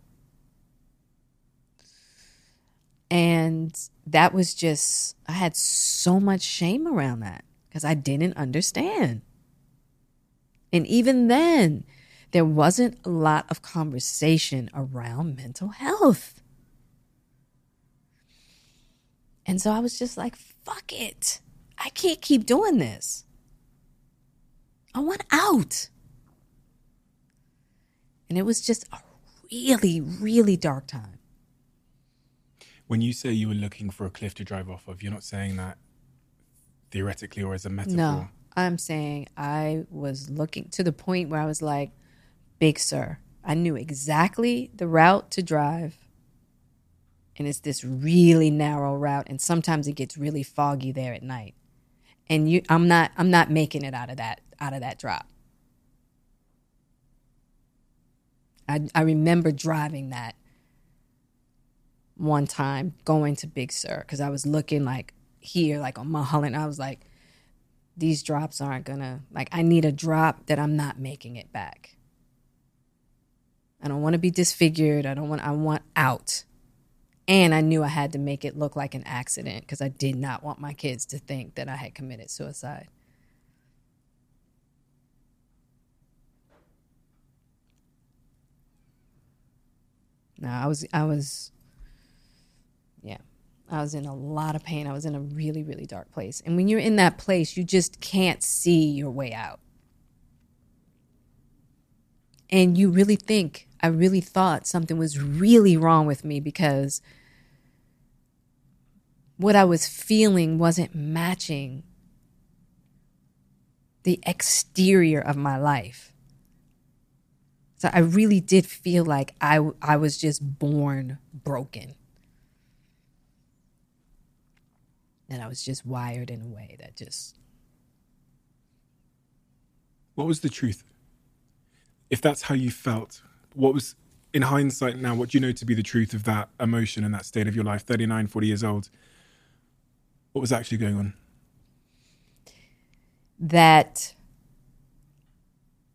And that was just, I had so much shame around that because I didn't understand. And even then, there wasn't a lot of conversation around mental health. And so I was just like, fuck it. I can't keep doing this. I want out. And it was just a really, really dark time. When you say you were looking for a cliff to drive off of, you're not saying that theoretically or as a metaphor. No, I'm saying I was looking to the point where I was like, Big Sur. I knew exactly the route to drive. And it's this really narrow route. And sometimes it gets really foggy there at night. And you I'm not I'm not making it out of that out of that drop. I I remember driving that one time going to Big Sur because I was looking like here, like on Mulholland. I was like, these drops aren't gonna like I need a drop that I'm not making it back. I don't want to be disfigured. I don't want I want out. And I knew I had to make it look like an accident because I did not want my kids to think that I had committed suicide. No, I was I was. I was in a lot of pain. I was in a really, really dark place. And when you're in that place, you just can't see your way out. And you really think, I really thought something was really wrong with me because what I was feeling wasn't matching the exterior of my life. So I really did feel like I, I was just born broken. And I was just wired in a way that just. What was the truth? If that's how you felt, what was, in hindsight now, what do you know to be the truth of that emotion and that state of your life, 39, 40 years old? What was actually going on? That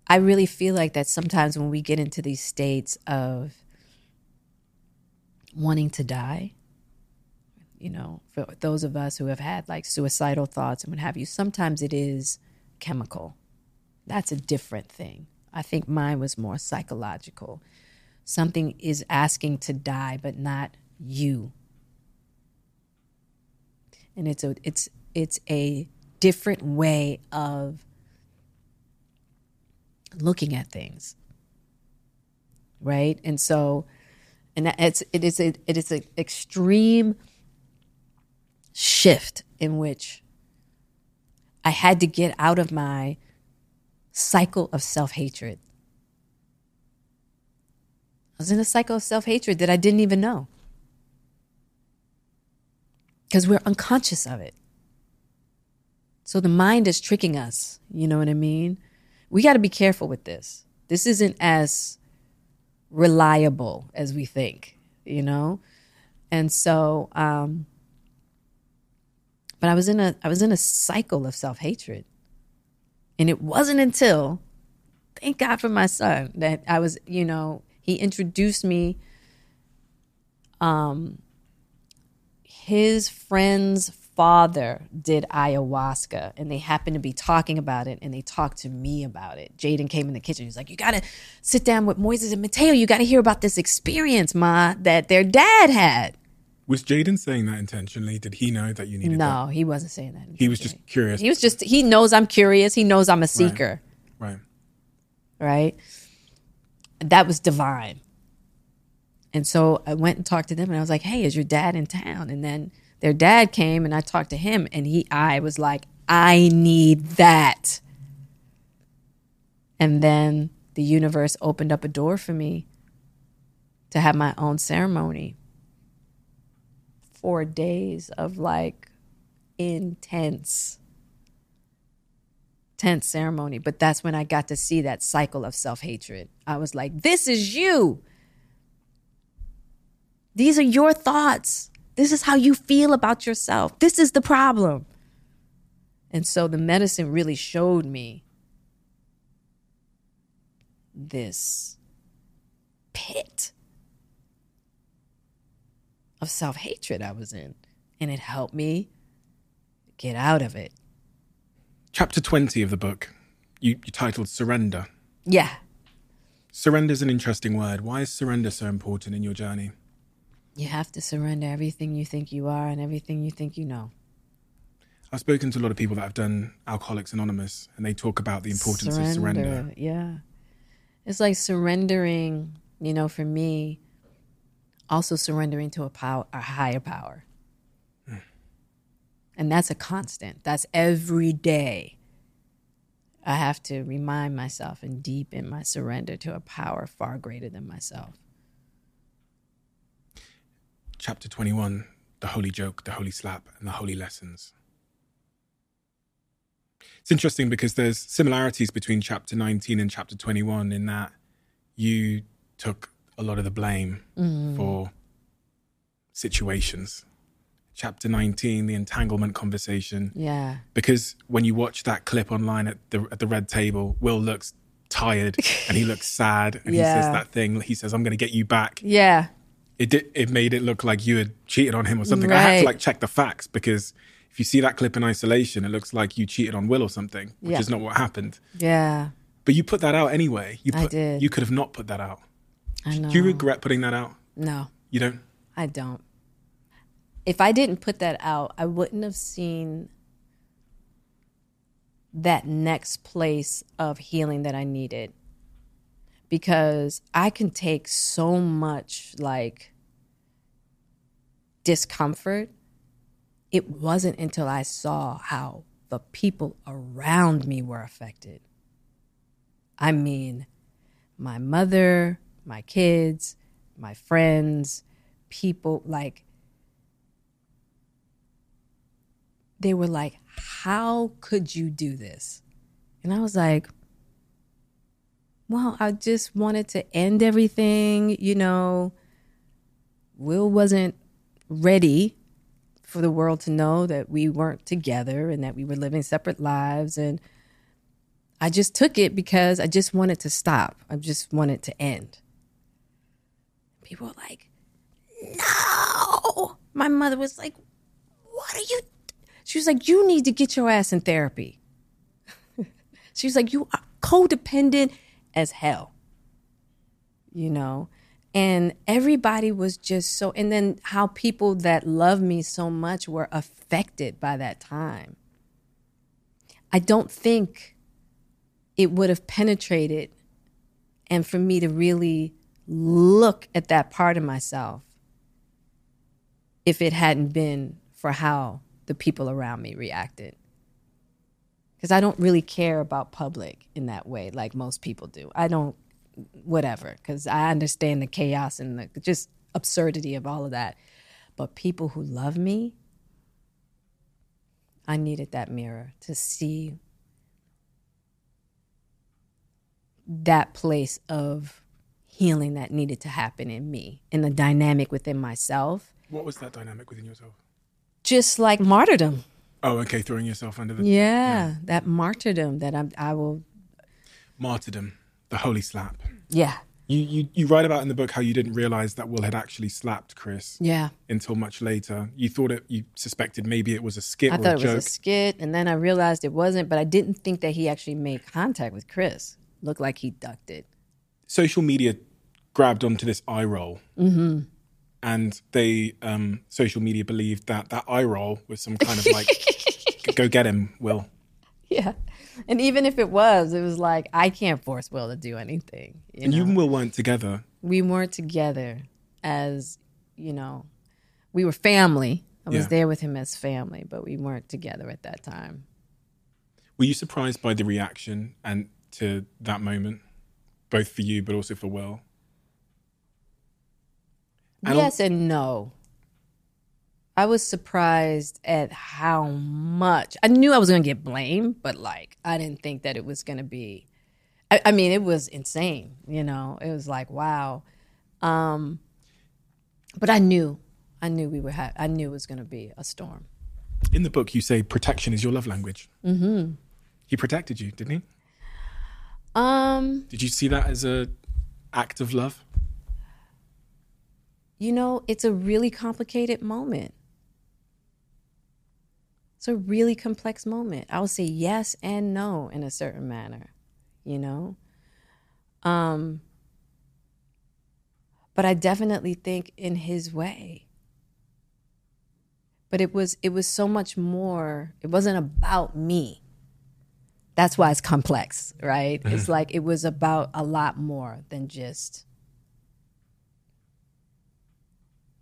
I really feel like that sometimes when we get into these states of wanting to die, you know, for those of us who have had like suicidal thoughts and what have you, sometimes it is chemical. That's a different thing. I think mine was more psychological. Something is asking to die, but not you. And it's a it's it's a different way of looking at things. Right? And so and it's it is a it is an extreme shift in which I had to get out of my cycle of self hatred. I was in a cycle of self hatred that I didn't even know because we're unconscious of it. So the mind is tricking us. You know what I mean? We got to be careful with this. This isn't as reliable as we think, you know? And so, um, but I was in a I was in a cycle of self-hatred. And it wasn't until thank God for my son that I was, you know, he introduced me um his friend's father did ayahuasca and they happened to be talking about it and they talked to me about it. Jaden came in the kitchen. He's like, You gotta sit down with Moises and Mateo. You gotta hear about this experience, Ma, that their dad had. Was Jaden saying that intentionally? Did he know that you needed No, that? he wasn't saying that. He was just curious. He was just he knows I'm curious. He knows I'm a seeker, right. right? That was divine. And so I went and talked to them and I was like, "Hey, is your dad in town?" And then their dad came and I talked to him and he I was like, "I need that." And then the universe opened up a door for me to have my own ceremony. Four days of like intense tense ceremony but that's when i got to see that cycle of self-hatred i was like this is you These are your thoughts. This is how you feel about yourself. This is the problem. And so the medicine really showed me this pit of self hatred I was in. And it helped me get out of it. Chapter 20 of the book, you, you titled Surrender. Yeah. Surrender is an interesting word. Why is surrender so important in your journey? You have to surrender everything you think you are and everything you think you know. I've spoken to a lot of people that have done Alcoholics Anonymous, and they talk about the importance of surrender. Yeah. It's like surrendering, you know, for me, also surrendering to a power, a higher power. Hmm. And that's a constant. That's every day. I have to remind myself and deepen my surrender to a power far greater than myself. Chapter 21 The Holy Joke, the Holy Slap, and the Holy Lessons. It's interesting because there's similarities between chapter 19 and chapter 21 in that you took a lot of the blame mm. for situations. Chapter 19, the entanglement conversation. Yeah. Because when you watch that clip online at the at the red table, Will looks tired and he looks [laughs] sad and he says that thing. He says, "I'm going to get you back." Yeah. It did, it made it look like you had cheated on him or something. I had to like check the facts because if you see that clip in isolation, it looks like you cheated on Will or something, which Yeah. is not what happened. Yeah. But you put that out anyway. You I put, did. You could have not put that out. I know. Do you regret putting that out? no. You don't. I don't. If I didn't put that out, I wouldn't have seen that next place of healing that I needed. Because I can take so much like discomfort. It wasn't until I saw how the people around me were affected. I mean, my mother, my kids, my friends, people like they were like, How could you do this? And I was like, Well, I just wanted to end everything, you know. Will wasn't ready for the world to know that we weren't together and that we were living separate lives. And I just took it because I just wanted to stop. I just wanted to end. People were like, no. My mother was like, what are you? She was like, you need to get your ass in therapy. [laughs] she was like, you are codependent as hell. You know? And everybody was just so, and then how people that love me so much were affected by that time. I don't think it would have penetrated and for me to really look at that part of myself if it hadn't been for how the people around me reacted. Because I don't really care about public in that way, like most people do. I don't, whatever, because I understand the chaos and the just absurdity of all of that. But people who love me, I needed that mirror to see that place of healing that needed to happen in me in the dynamic within myself, What was that dynamic within yourself? just like martyrdom. Oh, okay, throwing yourself under the Yeah, that martyrdom that I'm, I will. martyrdom, the holy slap. Yeah, You, you you write about in the book how you didn't realize that Will had actually slapped Chris yeah. until much later. You thought it, you suspected maybe it was a skit I thought it joke. was a skit, and then I realized it wasn't. But I didn't think that he actually made contact with Chris. Looked like he ducked it. social media grabbed onto this eye roll. Mm-hmm. And they, um, social media believed that that eye roll was some kind of like, [laughs] go get him, Will. Yeah, and even if it was, it was like I can't force Will to do anything. You And know? you and Will weren't together. we weren't together as you know we were family i was Yeah. there with him as family but we weren't together at that time Were you surprised by the reaction and to that moment, both for you but also for Will? I yes and no i was surprised at how much i knew i was going to get blamed but like i didn't think that it was going to be I, I mean it was insane you know it was like wow um But I knew, I knew we were. Ha- I knew it was going to be a storm. In the book, you say protection is your love language. Mm-hmm. He protected you, didn't he? Um, Did you see that as a act of love? You know, it's a really complicated moment. It's a really complex moment. I would say yes and no in a certain manner, you know? Um, but I definitely think in his way. But it was it was so much more. It wasn't about me. That's why it's complex, right? It's like it was about a lot more than just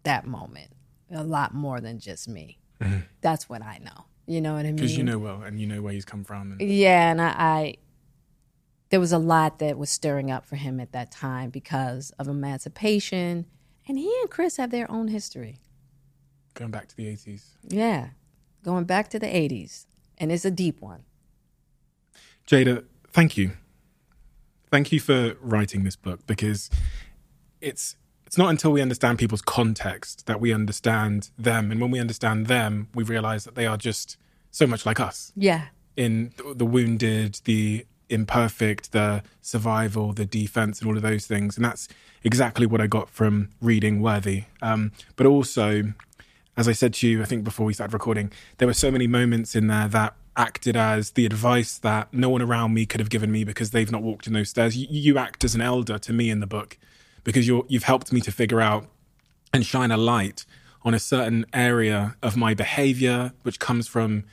that moment. A lot more than just me. Mm-hmm. That's what I know. You know what I mean? Because you know well, and you know where he's come from. And Yeah, and I, I there was a lot that was stirring up for him at that time because of emancipation, and he and Chris have their own history. going back to the 80s. Yeah, going back to the '80s, and it's a deep one. Jada, thank you. Thank you for writing this book because it's it's not until we understand people's context that we understand them, and when we understand them, we realize that they are just so much like us Yeah, in the, wounded, the imperfect, the survival, the defense, and all of those things. And that's exactly what I got from reading Worthy. Um, but also, as I said to you, I think before we started recording, there were so many moments in there that acted as the advice that no one around me could have given me because they've not walked in those stairs. You, you act as an elder to me in the book because you're, you've helped me to figure out and shine a light on a certain area of my behavior, which comes from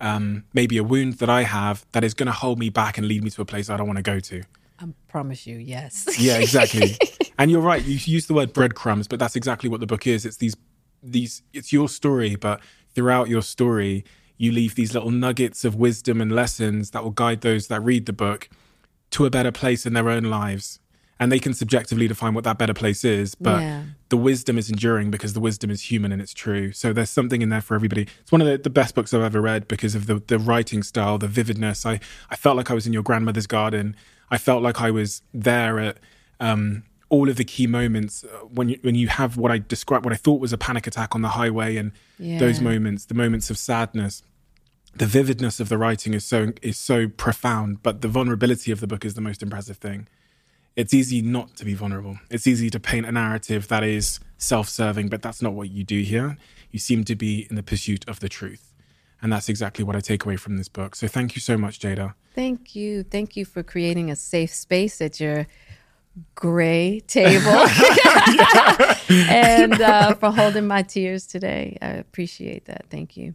um, maybe a wound that I have that is going to hold me back and lead me to a place I don't want to go to. I promise you, yes. [laughs] Yeah, exactly. and you're right. You use the word breadcrumbs, but that's exactly what the book is. It's these, these. It's your story, but throughout your story, you leave these little nuggets of wisdom and lessons that will guide those that read the book to a better place in their own lives. And they can subjectively define what that better place is, but Yeah. the wisdom is enduring because the wisdom is human and it's true. So there's something in there for everybody. It's one of the, the best books I've ever read because of the, the writing style, the vividness. I, I felt like I was in your grandmother's garden. I felt like I was there at um, all of the key moments uh, when you, when you have what I described, what I thought was a panic attack on the highway, and those moments, the moments of sadness. The vividness of the writing is so is so profound, but the vulnerability of the book is the most impressive thing it's easy not to be vulnerable. It's easy to paint a narrative that is self serving, but that's not what you do here. You seem to be in the pursuit of the truth. And that's exactly what I take away from this book. So thank you so much, Jada. Thank you. Thank you for creating a safe space at your gray table [laughs] [laughs] and uh, for holding my tears today. I appreciate that. Thank you.